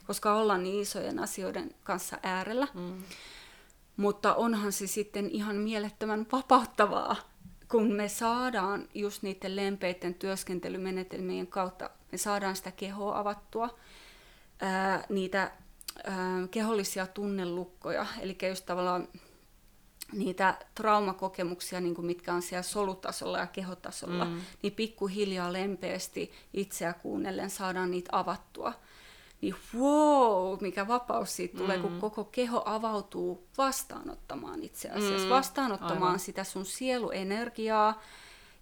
B: Koska ollaan niin isojen asioiden kanssa äärellä. Mm. Mutta onhan se sitten ihan mielettömän vapauttavaa, kun me saadaan just niiden lempeiden työskentelymenetelmien kautta, me saadaan sitä kehoa avattua, ää, niitä ää, kehollisia tunnelukkoja, eli just tavallaan niitä traumakokemuksia, niin kuin mitkä on siellä solutasolla ja kehotasolla, mm. niin pikkuhiljaa lempeästi itseä kuunnellen saadaan niitä avattua. Niin wow, mikä vapaus siitä tulee, mm. kun koko keho avautuu vastaanottamaan itse asiassa, mm. vastaanottamaan Aivan. sitä sun sieluenergiaa,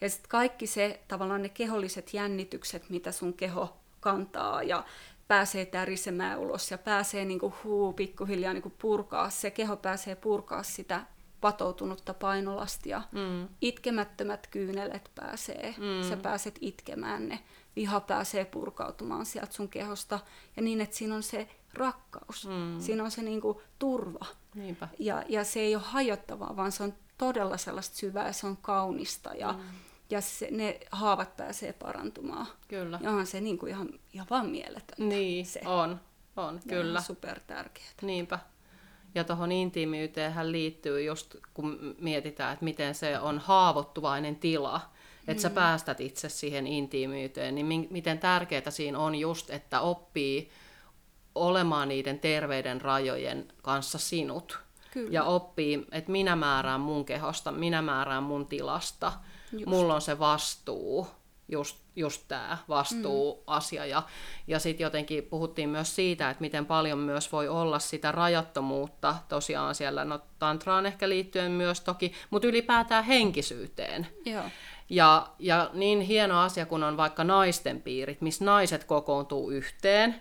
B: ja sitten kaikki se, tavallaan ne keholliset jännitykset, mitä sun keho kantaa ja pääsee tärisemään ulos ja pääsee niinku huu pikkuhiljaa niinku purkaa, se keho pääsee purkaa sitä patoutunutta painolastia. Mm. Itkemättömät kyynelet pääsee, mm. sä pääset itkemään ne. Viha pääsee purkautumaan sieltä sun kehosta ja niin, että siinä on se rakkaus, mm. siinä on se niinku turva. Niinpä. Ja, ja se ei ole hajottavaa, vaan se on todella sellaista syvää se on kaunista ja, mm. ja se, ne haavat pääsee parantumaan. Kyllä. Ja onhan se niinku ihan, ihan vaan mieletöntä.
A: Niin,
B: se.
A: on, on, ja kyllä.
B: super tärkeää.
A: Niinpä. Ja tuohon intiimiyteen liittyy just, kun mietitään, että miten se on haavoittuvainen tila, että mm. sä päästät itse siihen intiimiyteen, niin mi- miten tärkeää siinä on just, että oppii olemaan niiden terveiden rajojen kanssa sinut. Kyllä. Ja oppii, että minä määrään mun kehosta, minä määrään mun tilasta, just. mulla on se vastuu just, just tämä vastuuasia. Mm. Ja, ja sitten jotenkin puhuttiin myös siitä, että miten paljon myös voi olla sitä rajattomuutta tosiaan siellä, no tantraan ehkä liittyen myös toki, mutta ylipäätään henkisyyteen.
B: Joo.
A: Ja, ja niin hieno asia, kun on vaikka naisten piirit, missä naiset kokoontuu yhteen,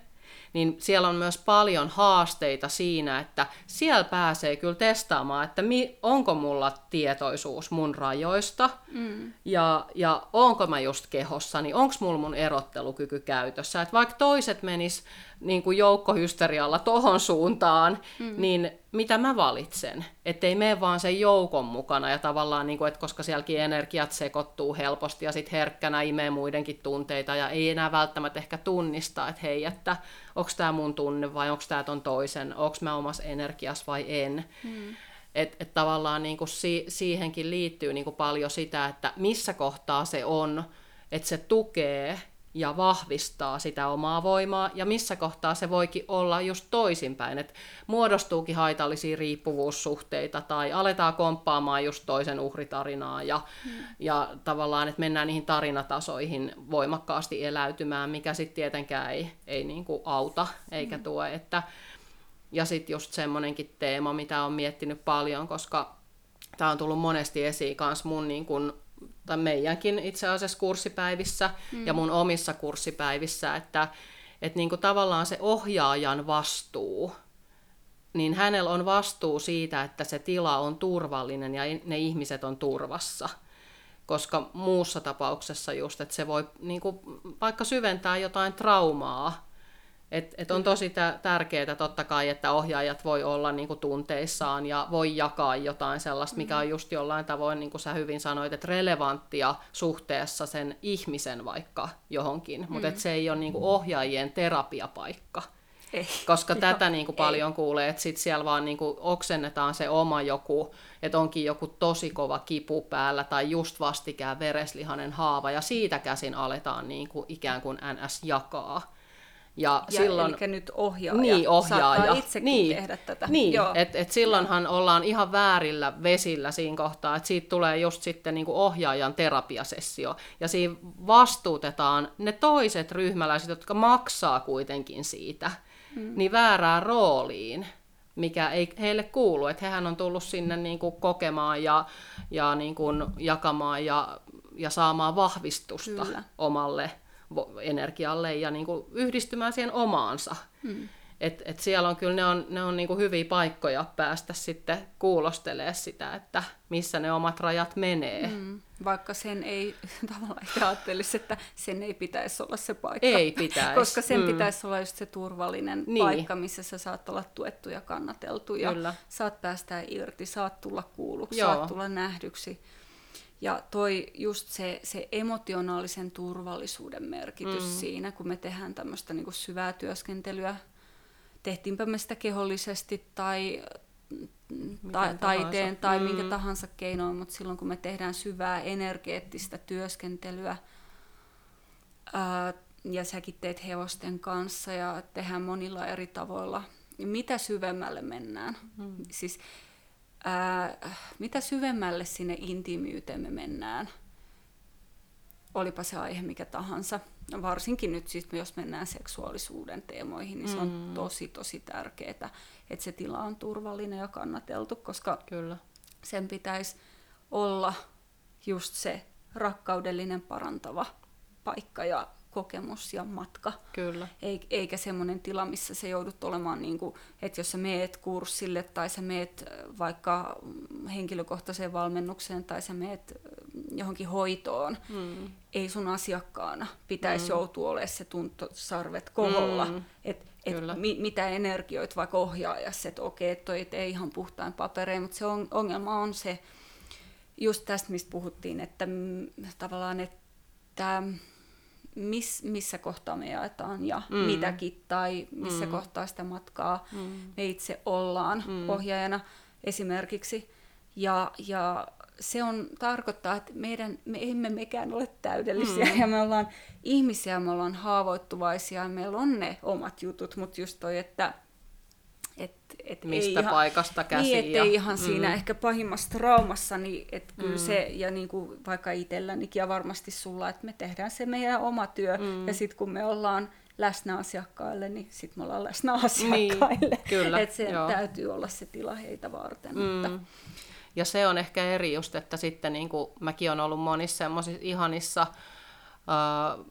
A: niin siellä on myös paljon haasteita siinä, että siellä pääsee kyllä testaamaan, että mi, onko mulla tietoisuus mun rajoista mm. ja, ja onko mä just kehossa, niin onko mulla mun erottelukyky käytössä. Että vaikka toiset menis niin kuin joukkohysterialla tohon suuntaan, mm. niin mitä mä valitsen? Että ei mene vaan sen joukon mukana ja tavallaan, niin kuin, että koska sielläkin energiat sekoittuu helposti ja sitten herkkänä imee muidenkin tunteita ja ei enää välttämättä ehkä tunnista, että hei, että onko tämä mun tunne vai onko tämä ton toisen, onko mä omassa energiassa vai en. Mm. Että et tavallaan niin kuin si- siihenkin liittyy niin kuin paljon sitä, että missä kohtaa se on, että se tukee ja vahvistaa sitä omaa voimaa, ja missä kohtaa se voikin olla just toisinpäin, että muodostuukin haitallisia riippuvuussuhteita, tai aletaan komppaamaan just toisen uhritarinaa, ja, hmm. ja tavallaan, että mennään niihin tarinatasoihin voimakkaasti eläytymään, mikä sitten tietenkään ei, ei niinku auta eikä hmm. tue, että ja sitten just semmoinenkin teema, mitä on miettinyt paljon, koska tämä on tullut monesti esiin myös mun niin kun tai meidänkin itse asiassa kurssipäivissä mm. ja mun omissa kurssipäivissä, että, että niin kuin tavallaan se ohjaajan vastuu, niin hänellä on vastuu siitä, että se tila on turvallinen ja ne ihmiset on turvassa. Koska muussa tapauksessa just, että se voi niin kuin, vaikka syventää jotain traumaa, et, et on tosi tärkeää totta kai, että ohjaajat voi olla niin kuin, tunteissaan ja voi jakaa jotain sellaista, mikä on just jollain tavoin, niin kuin sä hyvin sanoit, että relevanttia suhteessa sen ihmisen vaikka johonkin, mm. mutta se ei ole niin kuin, ohjaajien terapiapaikka. Ei. Koska tätä niin kuin paljon ei. kuulee, että sit siellä vaan niin kuin oksennetaan se oma joku, että onkin joku tosi kova kipu päällä tai just vastikään vereslihanen haava ja siitä käsin aletaan niin kuin ikään kuin NS jakaa.
B: Ja, ja silloin, eli nyt ohjaaja,
A: niin, ohjaaja.
B: itsekin
A: niin,
B: tehdä tätä.
A: Niin, että et silloinhan ollaan ihan väärillä vesillä siinä kohtaa, että siitä tulee just sitten niin kuin ohjaajan terapiasessio, ja siinä vastuutetaan ne toiset ryhmäläiset, jotka maksaa kuitenkin siitä, mm. niin väärään rooliin mikä ei heille kuulu, että hehän on tullut sinne niin kuin kokemaan ja, ja niin kuin jakamaan ja, ja saamaan vahvistusta Kyllä. omalle energialle ja niin kuin yhdistymään siihen omaansa. Hmm. Et, et siellä on kyllä ne on, ne on niin kuin hyviä paikkoja päästä sitten kuulostelemaan sitä, että missä ne omat rajat menee. Mm,
B: vaikka sen ei tavallaan ajattelisi, että sen ei pitäisi olla se paikka.
A: Ei pitäisi.
B: Koska sen mm. pitäisi olla just se turvallinen niin. paikka, missä sä saat olla tuettu ja kannateltu ja kyllä. saat päästää irti, saat tulla kuulluksi, Joo. saat tulla nähdyksi. Ja toi just se, se emotionaalisen turvallisuuden merkitys mm. siinä, kun me tehdään tämmöistä niin syvää työskentelyä, tehtiinpä me sitä kehollisesti tai ta- taiteen tai mm. minkä tahansa keinoin, mutta silloin kun me tehdään syvää energeettistä työskentelyä, ää, ja säkin teet hevosten kanssa ja tehdään monilla eri tavoilla, niin mitä syvemmälle mennään. Mm. Siis ää, mitä syvemmälle sinne intiimiyteen me mennään, olipa se aihe mikä tahansa, varsinkin nyt siis, jos mennään seksuaalisuuden teemoihin, niin se on mm. tosi tosi tärkeää, että se tila on turvallinen ja kannateltu, koska
A: Kyllä.
B: sen pitäisi olla just se rakkaudellinen parantava paikka ja kokemus ja matka.
A: Kyllä.
B: Eikä semmoinen tila, missä se joudut olemaan, niin kuin, että jos sä meet kurssille tai sä meet vaikka henkilökohtaiseen valmennukseen tai sä meet johonkin hoitoon, mm. ei sun asiakkaana pitäisi mm. joutua olemaan se tuntosarvet koholla. Mm. Että et mi, mitä energioit vaikka ohjaajassa, että okei, että toi ei ihan puhtain paperein, mutta se on, ongelma on se, just tästä, mistä puhuttiin, että m, tavallaan, että miss, missä kohtaa me jaetaan ja mm. mitäkin, tai missä mm. kohtaa sitä matkaa mm. me itse ollaan mm. ohjaajana esimerkiksi. Ja, ja se on, tarkoittaa, että meidän, me emme mekään ole täydellisiä mm. ja me ollaan ihmisiä, me ollaan haavoittuvaisia ja meillä on ne omat jutut, mutta just toi, että et,
A: et Mistä ei paikasta ihan, käsiin.
B: Niin, ettei ihan mm. siinä ehkä pahimmassa traumassa, niin että kyllä mm. se, ja niin kuin vaikka itsellänikin ja varmasti sulla, että me tehdään se meidän oma työ, mm. ja sitten kun me ollaan läsnä asiakkaille, niin sitten me ollaan läsnä niin, asiakkaille. Niin, kyllä, että se joo. täytyy olla se tila heitä varten. Mm. Mutta,
A: ja se on ehkä eri just, että sitten niin kuin mäkin olen ollut monissa semmoisissa ihanissa, äh,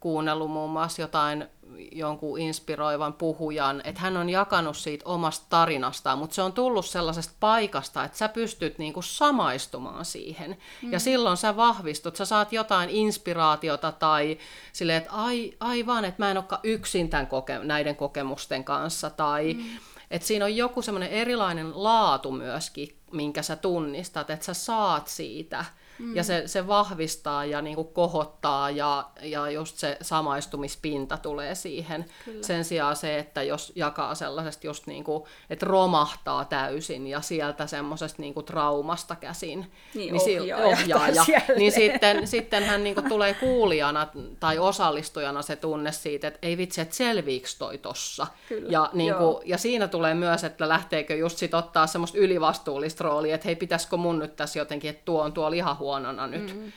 A: kuunnellut muun muassa jotain jonkun inspiroivan puhujan, että hän on jakanut siitä omasta tarinastaan, mutta se on tullut sellaisesta paikasta, että sä pystyt niinku samaistumaan siihen. Mm. Ja silloin sä vahvistut, sä saat jotain inspiraatiota tai silleen, että ai, aivan, että mä en olekaan yksin tämän koke- näiden kokemusten kanssa. Tai mm. että siinä on joku semmoinen erilainen laatu myöskin, minkä sä tunnistat, että sä saat siitä – Mm. Ja se, se vahvistaa ja niin kuin kohottaa ja, ja just se samaistumispinta tulee siihen. Kyllä. Sen sijaan se, että jos jakaa sellaisesta just niin kuin, että romahtaa täysin ja sieltä semmoisesta niin kuin traumasta käsin,
B: niin, niin ohjaaja, ohjaaja
A: niin sitten, sitten hän niin kuin tulee kuulijana tai osallistujana se tunne siitä, että ei vitsi, että selviikö toi tossa. Kyllä, ja, niin kuin, ja siinä tulee myös, että lähteekö just sit ottaa semmoista ylivastuullista roolia, että hei, pitäisikö mun nyt tässä jotenkin, että tuo on tuo liha huonona nyt. Mm.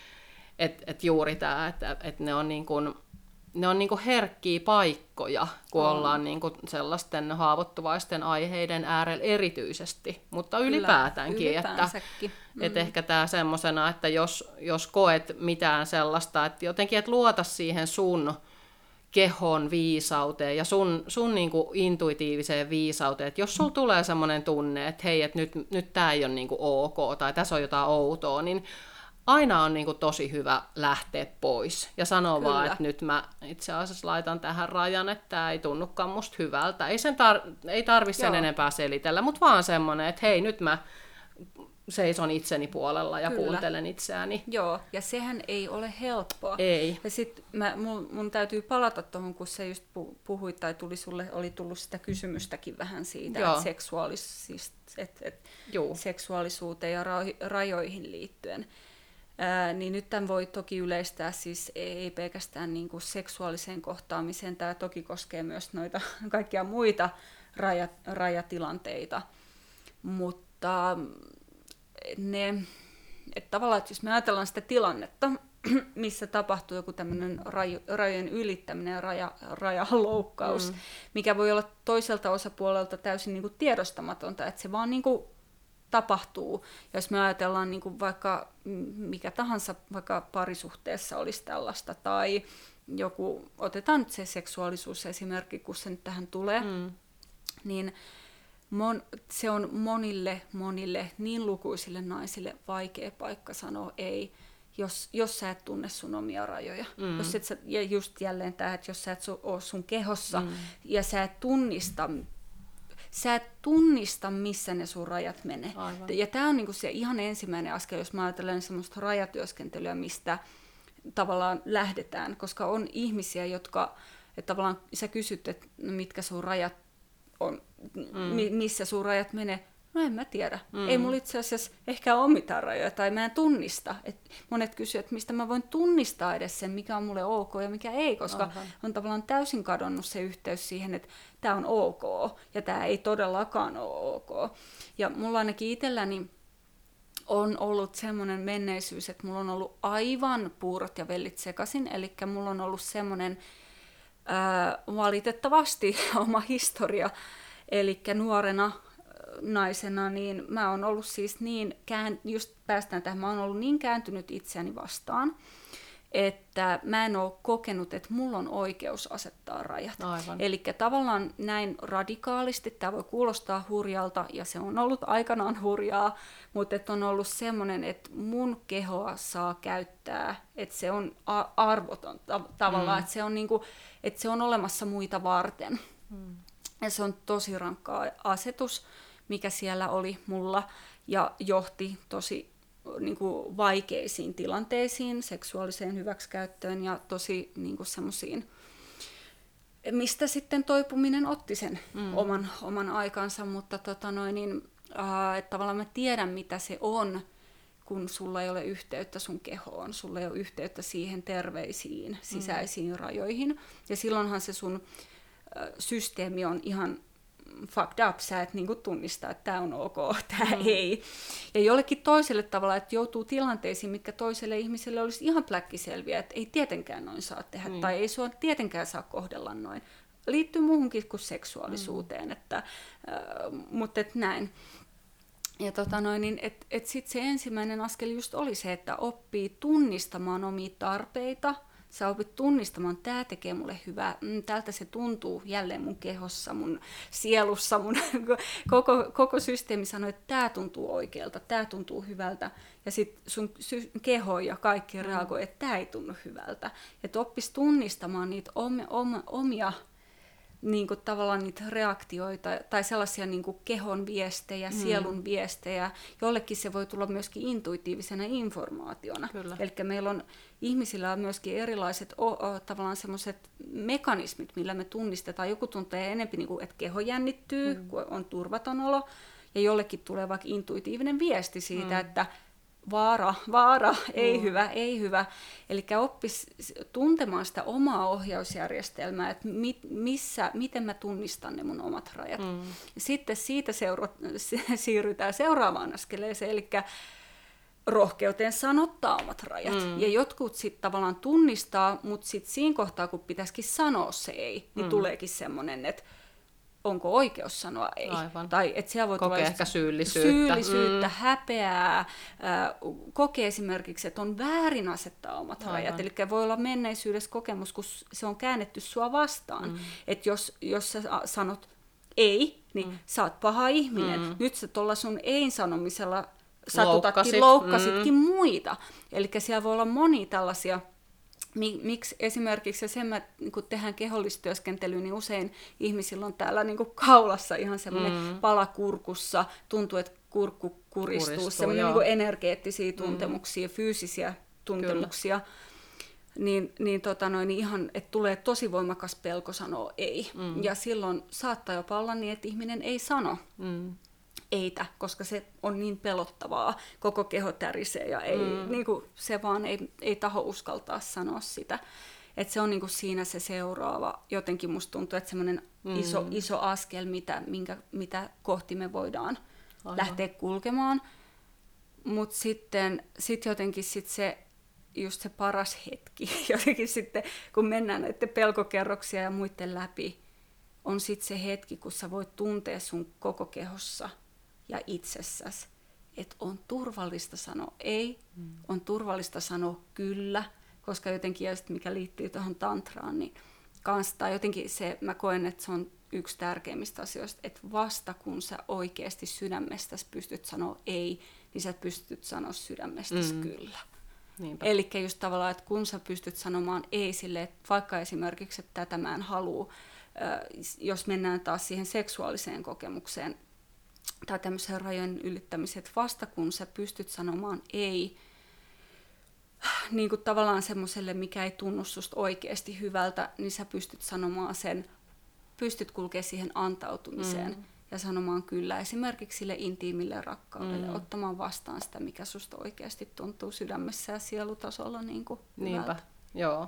A: Että et juuri tämä, että et ne on niin kuin, ne on niinku herkkiä paikkoja, kun on. ollaan niinku sellaisten haavoittuvaisten aiheiden äärellä erityisesti, mutta Kyllä, ylipäätäänkin. Että, mm. että ehkä tämä semmoisena, että jos, jos koet mitään sellaista, että jotenkin et luota siihen sun kehon viisauteen ja sun, sun niinku intuitiiviseen viisauteen, että jos sulla tulee semmoinen tunne, että hei, että nyt, nyt tämä ei ole niinku ok tai tässä on jotain outoa, niin aina on niin kuin tosi hyvä lähteä pois ja sanoa Kyllä. vaan, että nyt mä itse asiassa laitan tähän rajan, että tämä ei tunnukaan musta hyvältä. Ei, sen tar- ei tarvi sen Joo. enempää selitellä, mutta vaan semmoinen, että hei, nyt mä seison itseni puolella ja Kyllä. kuuntelen itseäni.
B: Joo, ja sehän ei ole helppoa.
A: Ei.
B: Ja sit mä, mun, mun täytyy palata tuohon, kun se just puhuit tai tuli sulle, oli tullut sitä kysymystäkin vähän siitä, että seksuaalis, et, et, seksuaalisuuteen ja rajoihin liittyen. Ää, niin nyt tämän voi toki yleistää siis ei pelkästään niin kuin seksuaaliseen kohtaamiseen, tämä toki koskee myös noita kaikkia muita rajat, rajatilanteita, mutta ne, että tavallaan, että jos me ajatellaan sitä tilannetta, missä tapahtuu joku tämmöinen rajojen ylittäminen ja raja, rajaloukkaus, mm. mikä voi olla toiselta osapuolelta täysin niin kuin tiedostamatonta, että se vaan niin kuin tapahtuu. Jos me ajatellaan niin kuin vaikka mikä tahansa, vaikka parisuhteessa olisi tällaista, tai joku, otetaan nyt se seksuaalisuus esimerkki, kun se nyt tähän tulee, mm. niin mon, se on monille, monille, niin lukuisille naisille vaikea paikka sanoa ei, jos, jos sä et tunne sun omia rajoja. Mm. Jos et sä, ja just jälleen tämä, että jos sä et su, ole sun kehossa mm. ja sä et tunnista sä et tunnista, missä ne sun rajat menee. Aivan. Ja tämä on niinku se ihan ensimmäinen askel, jos mä ajattelen semmoista rajatyöskentelyä, mistä tavallaan lähdetään, koska on ihmisiä, jotka, että tavallaan sä kysyt, että no mitkä sun rajat on, mm. missä sun rajat menee, No en mä tiedä. Mm. Ei mulla itse asiassa ehkä ole mitään rajoja tai mä en tunnista. Et monet kysyvät, että mistä mä voin tunnistaa edes sen, mikä on mulle ok ja mikä ei, koska Aivan. on tavallaan täysin kadonnut se yhteys siihen, että tämä on ok ja tämä ei todellakaan ole ok. Ja mulla ainakin itselläni on ollut semmoinen menneisyys, että mulla on ollut aivan puurot ja vellit sekaisin, eli mulla on ollut semmoinen ää, valitettavasti oma historia, eli nuorena naisena, niin mä oon ollut siis niin, kään, just päästään tähän, mä oon ollut niin kääntynyt itseäni vastaan, että mä en ole kokenut, että mulla on oikeus asettaa rajat. Eli tavallaan näin radikaalisti, tämä voi kuulostaa hurjalta, ja se on ollut aikanaan hurjaa, mutta että on ollut semmoinen, että mun kehoa saa käyttää, että se on arvoton tavallaan, mm. että, se on niinku, että se on olemassa muita varten. Mm. Ja se on tosi rankka asetus, mikä siellä oli mulla, ja johti tosi niin kuin vaikeisiin tilanteisiin, seksuaaliseen hyväksikäyttöön ja tosi niin kuin semmoisiin, mistä sitten toipuminen otti sen mm. oman, oman aikansa, mutta tota noin, niin, äh, että tavallaan mä tiedän, mitä se on, kun sulla ei ole yhteyttä sun kehoon, sulla ei ole yhteyttä siihen terveisiin sisäisiin mm. rajoihin. Ja silloinhan se sun systeemi on ihan fucked up, sä et niinku tunnista, että tämä on ok, tämä mm. ei. Ja jollekin toiselle tavalla, että joutuu tilanteisiin, mitkä toiselle ihmiselle olisi ihan pläkkiselviä, että ei tietenkään noin saa tehdä, mm. tai ei sua tietenkään saa kohdella noin. Liittyy muuhunkin kuin seksuaalisuuteen, mm. että, äh, mutta et näin. Ja tota noin, niin et, et sit se ensimmäinen askel just oli se, että oppii tunnistamaan omia tarpeita – Sä opit tunnistamaan, tämä tekee mulle hyvää, mm, tältä se tuntuu jälleen mun kehossa, mun sielussa, mun koko, koko systeemi sanoo, että tämä tuntuu oikealta, tämä tuntuu hyvältä. Ja sitten sun sy- keho ja kaikki mm. reagoi, että tämä ei tunnu hyvältä. Että oppis tunnistamaan niitä om, om, omia niin kuin tavallaan niitä reaktioita tai sellaisia niin kuin kehon viestejä, mm. sielun viestejä. Jollekin se voi tulla myöskin intuitiivisena informaationa. Eli meillä on ihmisillä on myöskin erilaiset o, o, tavallaan semmoiset mekanismit, millä me tunnistetaan. Joku tuntee enemmän, niin kuin, että keho jännittyy, mm. kun on turvaton olo, ja jollekin tulee vaikka intuitiivinen viesti siitä, mm. että vaara, vaara, ei mm. hyvä, ei hyvä. Eli oppis tuntemaan sitä omaa ohjausjärjestelmää, että mit, missä, miten mä tunnistan ne mun omat rajat. Mm. Sitten siitä seura- siirrytään seuraavaan askeleeseen, eli rohkeuteen sanottaa omat rajat. Mm. Ja jotkut sitten tavallaan tunnistaa, mutta sitten siinä kohtaa, kun pitäisikin sanoa se ei, niin mm. tuleekin semmoinen, että onko oikeus sanoa ei.
A: Aivan.
B: Tai että siellä voi
A: kokee ehkä syyllisyyttä.
B: Syyllisyyttä, mm. häpeää, kokee esimerkiksi, että on väärin asettaa omat Aivan. rajat. Eli voi olla menneisyydessä kokemus, kun se on käännetty sua vastaan. Mm. Että jos, jos sä sanot ei, niin mm. sä oot paha ihminen. Mm. Nyt sä tuolla sun ei-sanomisella satutatkin, loukkasitkin mm. muita. Eli siellä voi olla moni tällaisia miksi esimerkiksi se, että kun tehdään kehollistyöskentelyä, niin usein ihmisillä on täällä niin kuin kaulassa ihan semmoinen mm. pala kurkussa, tuntuu, että kurkku kuristuu, Kuristuu semmoinen niin energeettisiä mm. tuntemuksia, mm. fyysisiä tuntemuksia. Kyllä. Niin, niin, tota noin, niin ihan, että tulee tosi voimakas pelko sanoa ei. Mm. Ja silloin saattaa jopa olla niin, että ihminen ei sano. Mm eitä, koska se on niin pelottavaa, koko keho tärisee ja ei, mm. niin kuin, se vaan ei, ei taho uskaltaa sanoa sitä. Et se on niin kuin siinä se seuraava, jotenkin musta tuntuu, että semmoinen mm. iso, iso askel, mitä, minkä, mitä kohti me voidaan Aivan. lähteä kulkemaan. Mutta sitten sit jotenkin sit se, just se paras hetki, jotenkin sitten kun mennään näiden pelkokerroksia ja muiden läpi, on sitten se hetki, kun sä voit tuntea sun koko kehossa – ja itsessäsi, että on turvallista sanoa ei, mm. on turvallista sanoa kyllä, koska jotenkin, ja mikä liittyy tuohon tantraan, niin kanssa, tai jotenkin se, mä koen, että se on yksi tärkeimmistä asioista, että vasta kun sä oikeasti sydämestäsi pystyt sanoa ei, niin sä pystyt sanoa sydämestäsi mm. kyllä. Eli just tavallaan, että kun sä pystyt sanomaan ei sille, että vaikka esimerkiksi, että tätä mä en halua, jos mennään taas siihen seksuaaliseen kokemukseen, tai tämmöisen rajojen ylittämiseen, että vasta kun sä pystyt sanomaan ei, niin kuin tavallaan semmoiselle, mikä ei tunnu susta oikeasti hyvältä, niin sä pystyt sanomaan sen, pystyt kulkemaan siihen antautumiseen. Mm. ja sanomaan kyllä esimerkiksi sille intiimille rakkaudelle,
A: Mm.
B: ottamaan vastaan sitä, mikä susta oikeasti tuntuu sydämessä ja sielutasolla niin kuin
A: Niinpä,
B: hyvältä.
A: joo.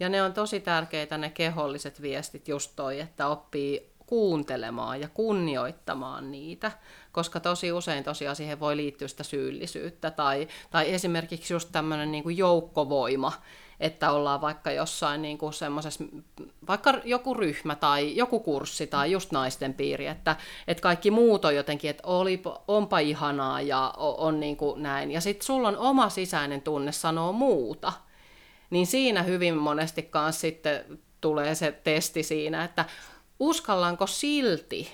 A: Ja ne on tosi tärkeitä ne keholliset viestit just toi, että oppii kuuntelemaan ja kunnioittamaan niitä, koska tosi usein tosiaan siihen voi liittyä sitä syyllisyyttä tai, tai esimerkiksi just tämmöinen niin kuin joukkovoima, että ollaan vaikka jossain niin kuin semmoisessa, vaikka joku ryhmä tai joku kurssi tai just naisten piiri, että, että kaikki muut on jotenkin, että oli, onpa ihanaa ja on, niin kuin näin. Ja sitten sulla on oma sisäinen tunne sanoo muuta niin siinä hyvin monesti kanssa sitten tulee se testi siinä, että uskallanko silti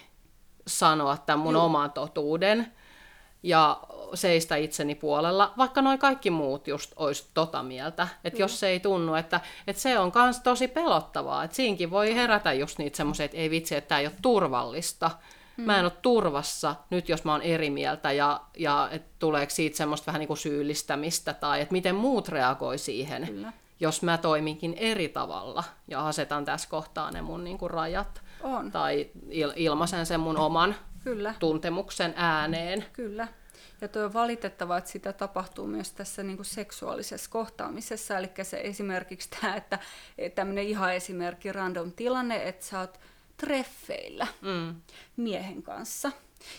A: sanoa tämän mun
B: Juu.
A: oman totuuden ja seistä itseni puolella, vaikka noin kaikki muut just olisi tota mieltä. Että jos se ei tunnu, että, että se on myös tosi pelottavaa. Että siinkin voi herätä just niitä semmoisia, että ei vitsi, että tämä ei ole turvallista. Mä en ole turvassa nyt, jos mä oon eri mieltä, ja, ja et tuleeko siitä semmoista vähän niin kuin syyllistämistä, tai että miten muut reagoi siihen,
B: Kyllä.
A: jos mä toiminkin eri tavalla, ja asetan tässä kohtaa ne mun niin kuin rajat,
B: On,
A: tai il- ilmaisen sen mun oman
B: kyllä.
A: tuntemuksen ääneen.
B: Kyllä. Ja tuo on valitettavaa, että sitä tapahtuu myös tässä niin kuin seksuaalisessa kohtaamisessa. Eli se esimerkiksi tämä, että tämmöinen ihan esimerkki, random tilanne, että sä oot treffeillä
A: Mm.
B: miehen kanssa.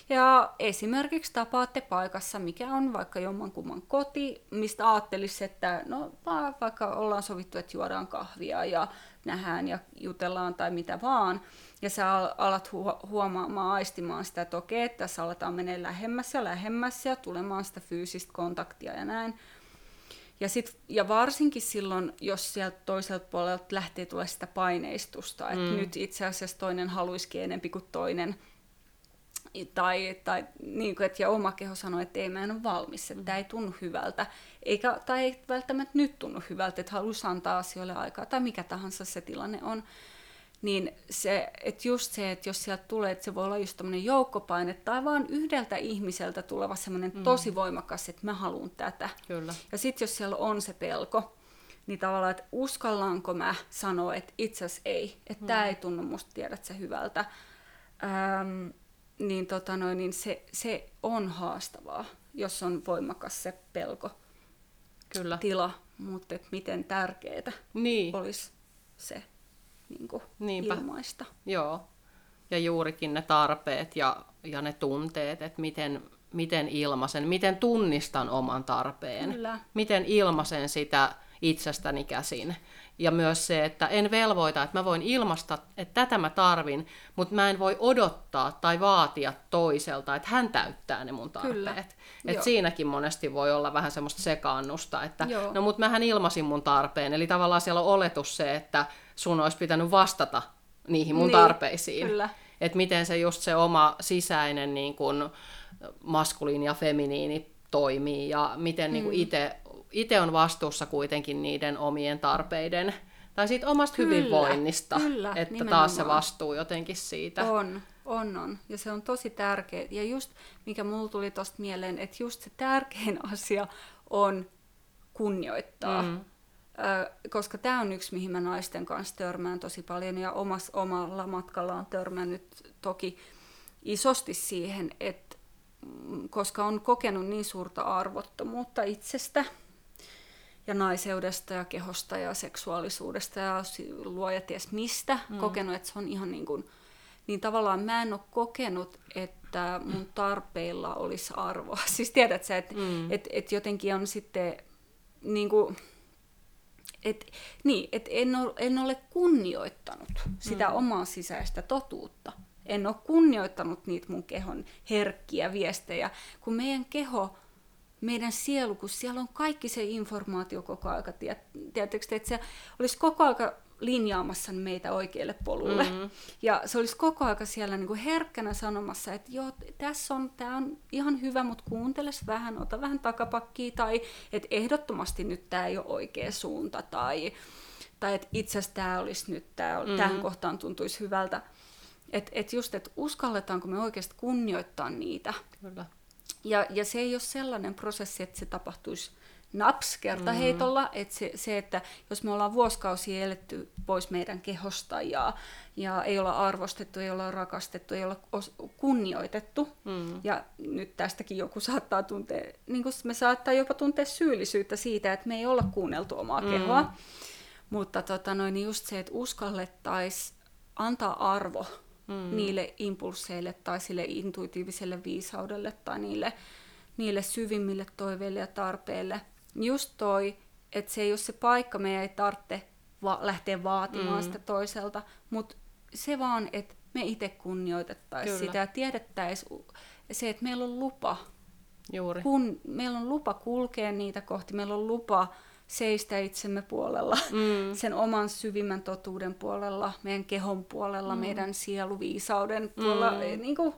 B: Ja esimerkiksi tapaatte paikassa, mikä on vaikka jommankumman koti, mistä ajattelisi, että no va- vaikka ollaan sovittu, että juodaan kahvia ja nähdään ja jutellaan tai mitä vaan. Ja sä al- alat hu- huomaamaan, aistimaan sitä, että okei, että tässä aletaan menee lähemmäs ja lähemmäs ja tulemaan sitä fyysistä kontaktia ja näin. Ja, sit, ja varsinkin silloin, jos sieltä toiselta puolelta lähtee tulee sitä paineistusta, että
A: Mm.
B: nyt itse asiassa toinen haluisikin enempi kuin toinen, tai, tai niin kuin, että ja oma keho sanoo, että ei mä en ole valmis, että tämä ei tunnu hyvältä, eikä, tai ei välttämättä nyt tunnu hyvältä, että haluaisi antaa asioille aikaa, tai mikä tahansa se tilanne on, niin se, että just se, että jos sieltä tulee, että se voi olla just tämmöinen joukkopaine, tai vaan yhdeltä ihmiseltä tuleva semmoinen mm. tosi voimakas, että mä haluan tätä,
A: Kyllä.
B: ja sitten jos siellä on se pelko, niin tavallaan, että uskallanko mä sanoa, että itse asiassa ei, että tämä ei tunnu musta tiedät se hyvältä, ähm, niin, tota noin, niin se, se on haastavaa, jos on voimakas se pelko
A: Kyllä.
B: tila, mutta miten tärkeää
A: Niin.
B: olisi se niin kuin
A: Niinpä.
B: ilmaista.
A: Joo. Ja juurikin ne tarpeet ja, ja ne tunteet, että miten, miten ilmaisen, miten tunnistan oman tarpeen,
B: Kyllä.
A: miten ilmaisen sitä itsestäni käsin. Ja myös se, että en velvoita, että mä voin ilmaista, että tätä mä tarvin, mutta mä en voi odottaa tai vaatia toiselta, että hän täyttää ne mun tarpeet.
B: Kyllä.
A: Et
B: Joo.
A: siinäkin monesti voi olla vähän semmoista sekaannusta, että
B: Joo.
A: no mut mähän ilmasin mun tarpeen. Eli tavallaan siellä on oletus se, että sun olisi pitänyt vastata niihin mun
B: Niin,
A: tarpeisiin.
B: kyllä.
A: Että miten se just se oma sisäinen niin kun, maskuliini ja feminiini toimii ja miten niin
B: Mm.
A: itse itse on vastuussa kuitenkin niiden omien tarpeiden tai siitä omasta
B: Kyllä,
A: hyvinvoinnista,
B: kyllä,
A: että taas se
B: nimenomaan.
A: vastuu jotenkin siitä.
B: On, on, on. Ja se on tosi tärkeä. Ja just, mikä mulla tuli tosta mieleen, että just se tärkein asia on kunnioittaa.
A: Mm.
B: Ö, koska tämä on yksi, mihin mä naisten kanssa törmään tosi paljon ja omas, omalla matkalla on törmännyt toki isosti siihen, että mm, koska on kokenut niin suurta arvottomuutta itsestä ja naiseudesta ja kehosta ja seksuaalisuudesta ja luoja ties mistä, mm. kokenut, että se on ihan niin kuin, niin tavallaan mä en ole kokenut, että mun tarpeilla olisi arvoa. Siis tiedät sä, että mm. et, et jotenkin on sitten niin kuin, et, niin, et en, ole, en ole kunnioittanut sitä mm. omaa sisäistä totuutta. En ole kunnioittanut niitä mun kehon herkkiä viestejä, kun meidän keho, meidän sielu, kun siellä on kaikki se informaatio koko aika, te, että se olisi koko aika linjaamassa meitä oikealle polulle. Mm-hmm. Ja se olisi koko aika siellä niin kuin herkkänä sanomassa, että joo, tässä on, tämä on ihan hyvä, mutta kuunteles vähän, ota vähän takapakkia, tai että ehdottomasti nyt tämä ei ole oikea suunta, tai, tai että itse asiassa tämä olisi nyt, tämä, mm-hmm. tähän kohtaan tuntuisi hyvältä. Että et just, että uskalletaanko me oikeasti kunnioittaa niitä.
A: Kyllä.
B: Ja, ja se ei ole sellainen prosessi, että se tapahtuisi naps kertaheitolla, mm. että se, se, että jos me ollaan vuosikausia eletty pois meidän kehosta ja, ja ei olla arvostettu, ei olla rakastettu, ei olla os, kunnioitettu, mm. ja nyt tästäkin joku saattaa tuntea, niin kuin me saattaa jopa tuntea syyllisyyttä siitä, että me ei olla kuunneltu omaa mm. kehoa, mutta tota noin, niin just se, että uskallettaisiin antaa arvo mm. niille impulseille tai sille intuitiiviselle viisaudelle tai niille, niille syvimmille toiveille ja tarpeille. Just toi, että se ei ole se paikka, meidän ei tarvitse va- lähteä vaatimaan mm. sitä toiselta, mutta se vaan, että me itse kunnioitettaisiin sitä ja tiedettäisiin se, että meillä on lupa.
A: Juuri.
B: Kun meillä on lupa kulkea niitä kohti, meillä on lupa seistä itsemme puolella, mm. sen oman syvimmän totuuden puolella, meidän kehon puolella, mm. meidän sieluviisauden puolella, mm. niin kuin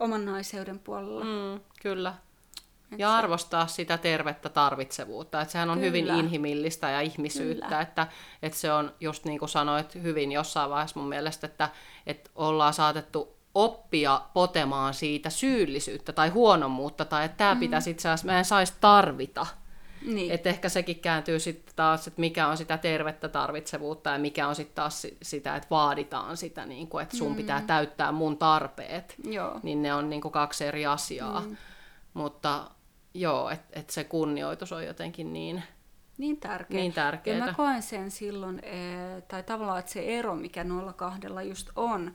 B: oman naiseuden puolella.
A: Mm, kyllä. Et ja se... arvostaa sitä tervettä tarvitsevuutta. Että sehän on kyllä. hyvin inhimillistä ja ihmisyyttä. Että, että se on just niin kuin sanoit hyvin jossain vaiheessa mun mielestä, että, että ollaan saatettu oppia potemaan siitä syyllisyyttä tai huonommuutta, tai että tämä mm. pitäisi itse asiassa, mä en saisi tarvita. Niin. Että ehkä sekin kääntyy sitten taas, että mikä on sitä tervettä tarvitsevuutta ja mikä on sitten taas sitä, että vaaditaan sitä, niin kuin, että sun mm. pitää täyttää mun tarpeet.
B: Joo.
A: Niin ne on niin kuin kaksi eri asiaa. Mm. Mutta joo, että et se kunnioitus on jotenkin niin,
B: niin tärkeä.
A: Niin tärkeää.
B: Ja mä koen sen silloin, eh, tai tavallaan, että se ero, mikä noilla kahdella just on,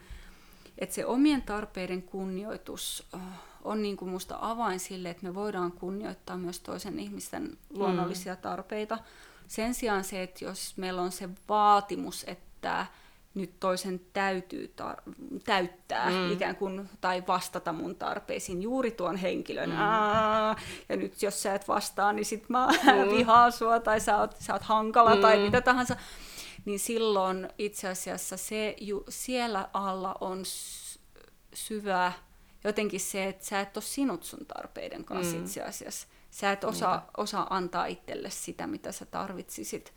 B: että se omien tarpeiden kunnioitus eh, on niin kuin musta avain sille, että me voidaan kunnioittaa myös toisen ihmisten luonnollisia mm. tarpeita. Sen sijaan se, että jos meillä on se vaatimus, että nyt toisen täytyy tar- täyttää mm. ikään kuin, tai vastata mun tarpeisiin juuri tuon henkilön. Mm. Aa, ja nyt jos sä et vastaa, niin sit mä mm. vihaan sua, tai sä oot, sä oot hankala, mm. tai mitä tahansa. Niin silloin itse asiassa se, ju, siellä alla on syvä jotenkin se, että sä et ole sinut sun tarpeiden kanssa mm. itse asiassa. Sä et osaa, osaa antaa itselle sitä, mitä sä tarvitsisit.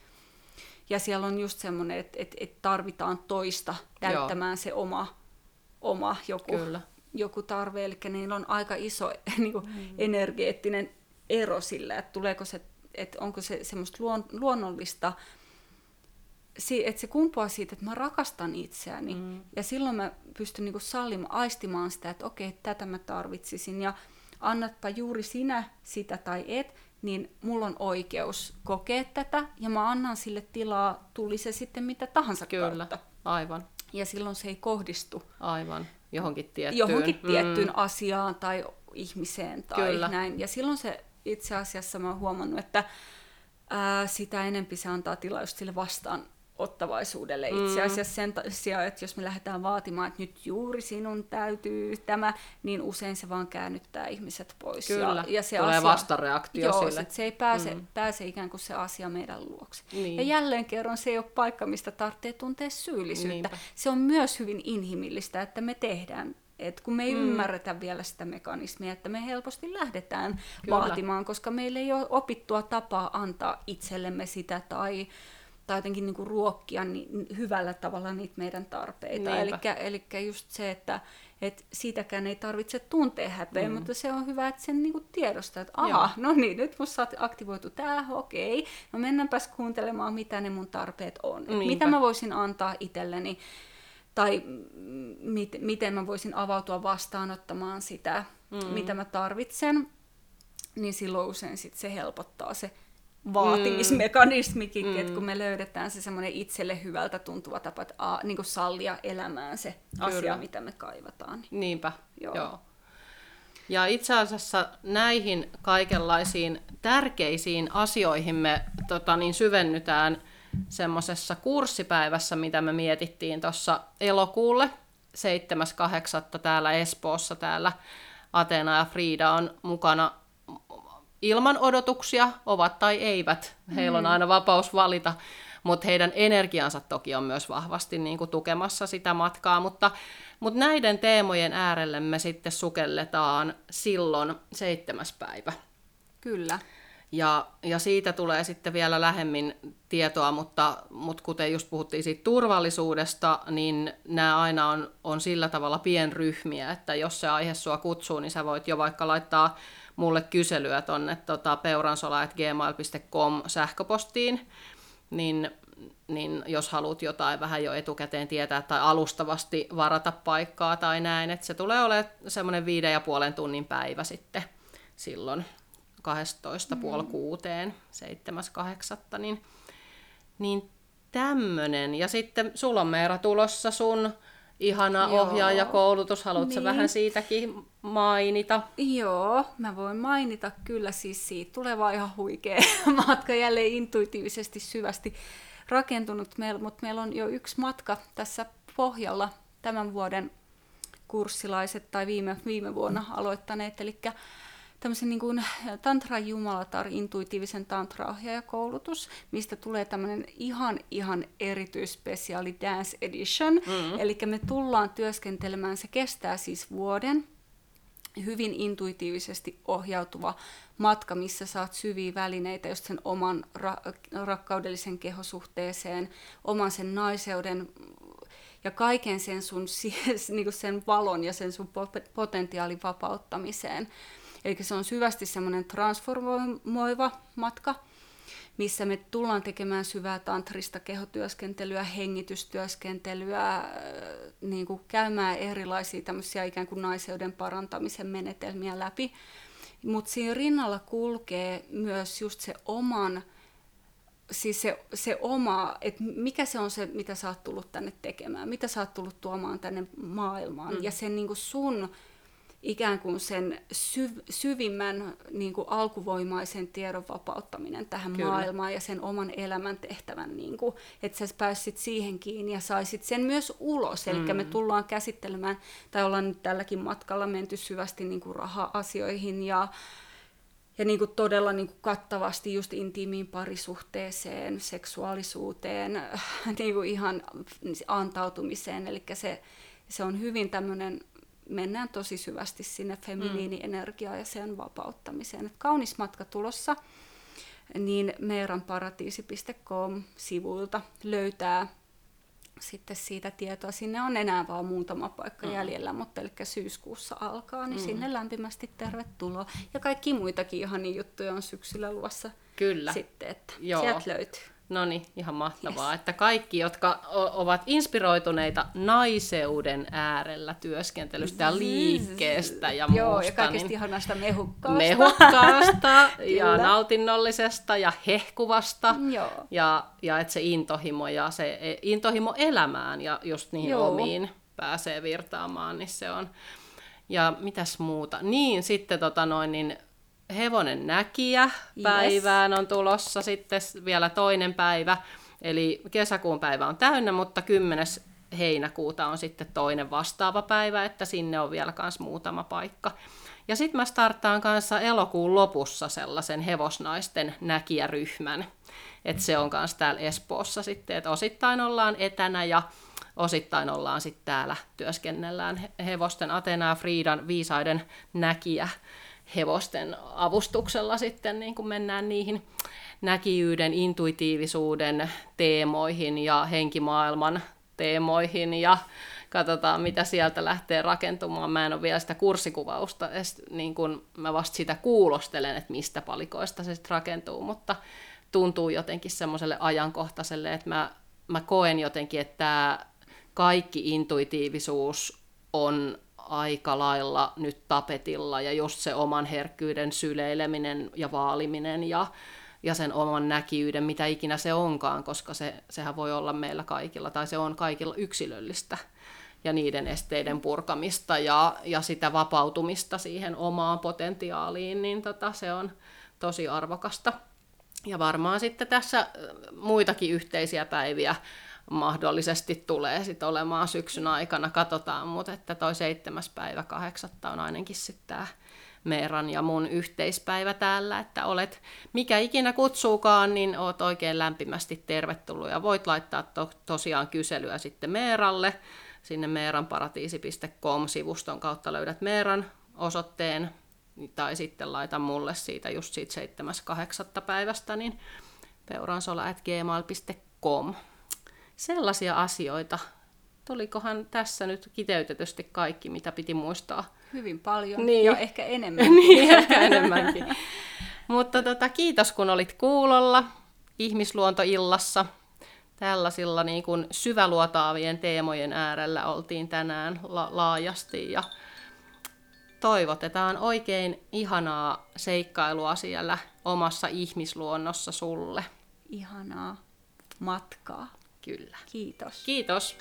B: Ja siellä on just semmoinen, että, että, että tarvitaan toista täyttämään Joo. se oma, oma joku, Kyllä. joku tarve. Eli niillä on aika iso niin kuin, mm. energeettinen ero sillä, että tuleeko se, että onko se semmoista luon, luonnollista että se kumpuaa siitä, että mä rakastan itseäni. Mm. Ja silloin mä pystyn niinku sallimaan, aistimaan sitä, että okei, tätä mä tarvitsisin. Ja annatpa juuri sinä sitä tai et, niin mulla on oikeus kokea tätä. Ja mä annan sille tilaa, tuli se sitten mitä tahansa
A: Kyllä,
B: kautta.
A: aivan.
B: Ja silloin se ei kohdistu.
A: Aivan, johonkin tiettyyn.
B: Johonkin tiettyyn mm. asiaan tai ihmiseen tai Kyllä. näin. Ja silloin se itse asiassa mä oon huomannut, että ää, sitä enempi se antaa tilaa just sille vastaan ottavaisuudelle itse mm. asiassa sen sijaan, että jos me lähdetään vaatimaan, että nyt juuri sinun täytyy tämä, niin usein se vaan käännyttää ihmiset pois.
A: Kyllä,
B: ja, ja
A: se tulee asia, vastareaktio
B: joo,
A: sille.
B: se ei pääse, mm. pääse ikään kuin se asia meidän luokse. Niin. Ja jälleen kerran se ei ole paikka, mistä tarvitsee tuntea syyllisyyttä. Niinpä. Se on myös hyvin inhimillistä, että me tehdään et kun me ei mm. ymmärretä vielä sitä mekanismia, että me helposti lähdetään Kyllä. vaatimaan, koska meillä ei ole opittua tapaa antaa itsellemme sitä tai tai jotenkin niin kuin ruokkia niin hyvällä tavalla niitä meidän tarpeita. Eli just se, että et siitäkään ei tarvitse tuntea häpeä, mm. mutta se on hyvä, että sen niinku tiedostaa, että aha, Joo. no niin, nyt musta aktivoitu tämä, okei, no mennäänpäs kuuntelemaan, mitä ne mun tarpeet on. Mitä mä voisin antaa itselleni, tai mit, miten mä voisin avautua vastaanottamaan sitä, mm. mitä mä tarvitsen, niin silloin usein sit se helpottaa se vaatimismekanismikin, mm. että kun me löydetään se semmoinen itselle hyvältä tuntuva tapa, että a, niin kuin sallia elämään se Kyllä. asia, mitä me kaivataan.
A: Niinpä, joo. joo. Ja itse asiassa näihin kaikenlaisiin tärkeisiin asioihin me tota, niin syvennytään semmoisessa kurssipäivässä, mitä me mietittiin tuossa elokuulle 7.8. täällä Espoossa, täällä Atena ja Frida on mukana ilman odotuksia, ovat tai eivät. Heillä on mm. aina vapaus valita, mutta heidän energiansa toki on myös vahvasti niin kuin tukemassa sitä matkaa. Mutta, mutta näiden teemojen äärelle me sitten sukelletaan silloin seitsemäs päivä.
B: Kyllä.
A: Ja, ja siitä tulee sitten vielä lähemmin tietoa, mutta, mutta kuten just puhuttiin siitä turvallisuudesta, niin nämä aina on, on sillä tavalla pienryhmiä, että jos se aihe sua kutsuu, niin sä voit jo vaikka laittaa mulle kyselyä tonne tota, peuransola.gmail.com sähköpostiin, niin, niin jos haluat jotain vähän jo etukäteen tietää tai alustavasti varata paikkaa tai näin, että se tulee olemaan semmoinen viiden ja puolen tunnin päivä sitten silloin 12 puoli kuuteen, 7.8. Niin, niin tämmönen. Ja sitten sulla on Meera tulossa sun ihana Joo. ohjaajakoulutus. Haluatko niin. vähän siitäkin mainita?
B: Joo, mä voin mainita kyllä. Siis siitä tulee vaan ihan huikea matka jälleen intuitiivisesti syvästi rakentunut, mutta meillä on jo yksi matka tässä pohjalla tämän vuoden kurssilaiset tai viime, viime vuonna aloittaneet. Eli tämmöisen niin kuin Tantra Jumalatar, intuitiivisen tantraohjaajakoulutus, mistä tulee tämmöinen ihan, ihan erityisspesiaali Dance Edition. Mm-hmm. Eli me tullaan työskentelemään, se kestää siis vuoden, hyvin intuitiivisesti ohjautuva matka, missä saat syviä välineitä just sen oman ra- rakkaudellisen kehosuhteeseen, oman sen naiseuden ja kaiken sen sun niin sen valon ja sen sun potentiaalin vapauttamiseen. Eli se on syvästi semmoinen transformoiva matka, missä me tullaan tekemään syvää tantrista kehotyöskentelyä, hengitystyöskentelyä, äh, niin kuin käymään erilaisia tämmöisiä ikään kuin naiseuden parantamisen menetelmiä läpi. Mutta siinä rinnalla kulkee myös just se oman, siis se, se oma, että mikä se on se, mitä sä oot tullut tänne tekemään, mitä sä oot tullut tuomaan tänne maailmaan. Mm. Ja sen niin kuin sun ikään kuin sen syv, syvimmän niin kuin alkuvoimaisen tiedon vapauttaminen tähän Kyllä. maailmaan ja sen oman elämän tehtävän, niin kuin, että sä pääsit siihen kiinni ja saisit sen myös ulos. Eli mm. me tullaan käsittelemään, tai ollaan nyt tälläkin matkalla menty syvästi niin kuin raha-asioihin ja ja niin kuin todella niin kuin kattavasti just intiimiin parisuhteeseen, seksuaalisuuteen, niin kuin ihan antautumiseen. Eli se, se on hyvin tämmöinen mennään tosi syvästi sinne feminiinienergiaan ja sen vapauttamiseen. Et kaunis matka tulossa, niin meeranparatiisi.com-sivuilta löytää sitten siitä tietoa. Sinne on enää vaan muutama paikka mm. jäljellä, mutta eli syyskuussa alkaa, niin mm. sinne lämpimästi tervetuloa. Ja kaikki muitakin ihania juttuja on syksyllä luvassa
A: Kyllä.
B: sitten, että Joo. sieltä löytyy.
A: No niin, ihan mahtavaa, yes. että kaikki, jotka ovat inspiroituneita naiseuden äärellä työskentelystä ja liikkeestä ja muusta.
B: Joo, ja kaikista niin ihanasta mehukkaasta.
A: Mehukkaasta ja nautinnollisesta ja hehkuvasta. Joo. Ja, ja että se intohimo ja se e, intohimo elämään ja just niihin Joo. omiin pääsee virtaamaan, niin se on. Ja mitäs muuta? Niin, sitten tota noin, niin hevonen näkijä päivään yes. on tulossa sitten vielä toinen päivä. Eli kesäkuun päivä on täynnä, mutta 10. heinäkuuta on sitten toinen vastaava päivä, että sinne on vielä kans muutama paikka. Ja sitten mä starttaan kanssa elokuun lopussa sellaisen hevosnaisten näkijäryhmän. Että se on kanssa täällä Espoossa sitten, että osittain ollaan etänä ja osittain ollaan sitten täällä työskennellään hevosten Atenaa Friidan viisaiden näkijä hevosten avustuksella sitten niin kuin mennään niihin näkijyyden, intuitiivisuuden teemoihin ja henkimaailman teemoihin ja katsotaan, mitä sieltä lähtee rakentumaan. Mä en ole vielä sitä kurssikuvausta, edes, niin kun mä vasta sitä kuulostelen, että mistä palikoista se sitten rakentuu, mutta tuntuu jotenkin semmoiselle ajankohtaiselle, että mä, mä koen jotenkin, että tämä kaikki intuitiivisuus on aika lailla nyt tapetilla ja just se oman herkkyyden syleileminen ja vaaliminen ja, ja sen oman näkiyden, mitä ikinä se onkaan, koska se, sehän voi olla meillä kaikilla tai se on kaikilla yksilöllistä ja niiden esteiden purkamista ja, ja sitä vapautumista siihen omaan potentiaaliin, niin tota, se on tosi arvokasta. Ja varmaan sitten tässä muitakin yhteisiä päiviä mahdollisesti tulee sit olemaan syksyn aikana, katsotaan, mutta että toi seitsemäs päivä kahdeksatta on ainakin sitten tämä Meeran ja mun yhteispäivä täällä, että olet mikä ikinä kutsuukaan, niin oot oikein lämpimästi tervetullut ja voit laittaa to- tosiaan kyselyä sitten Meeralle, sinne meeranparatiisi.com-sivuston kautta löydät Meeran osoitteen, tai sitten laita mulle siitä just siitä 7.8. päivästä, niin peuransola.gmail.com sellaisia asioita tulikohan tässä nyt kiteytetysti kaikki, mitä piti muistaa?
B: Hyvin paljon
A: Niin.
B: ja ehkä enemmän.
A: niin, ehkä enemmänkin. Mutta tota, kiitos kun olit kuulolla ihmisluontoillassa. Tällaisilla niin kuin syväluotaavien teemojen äärellä oltiin tänään la- laajasti ja toivotetaan oikein ihanaa seikkailua siellä omassa ihmisluonnossa sulle.
B: Ihanaa matkaa.
A: Kyllä.
B: Kiitos.
A: Kiitos.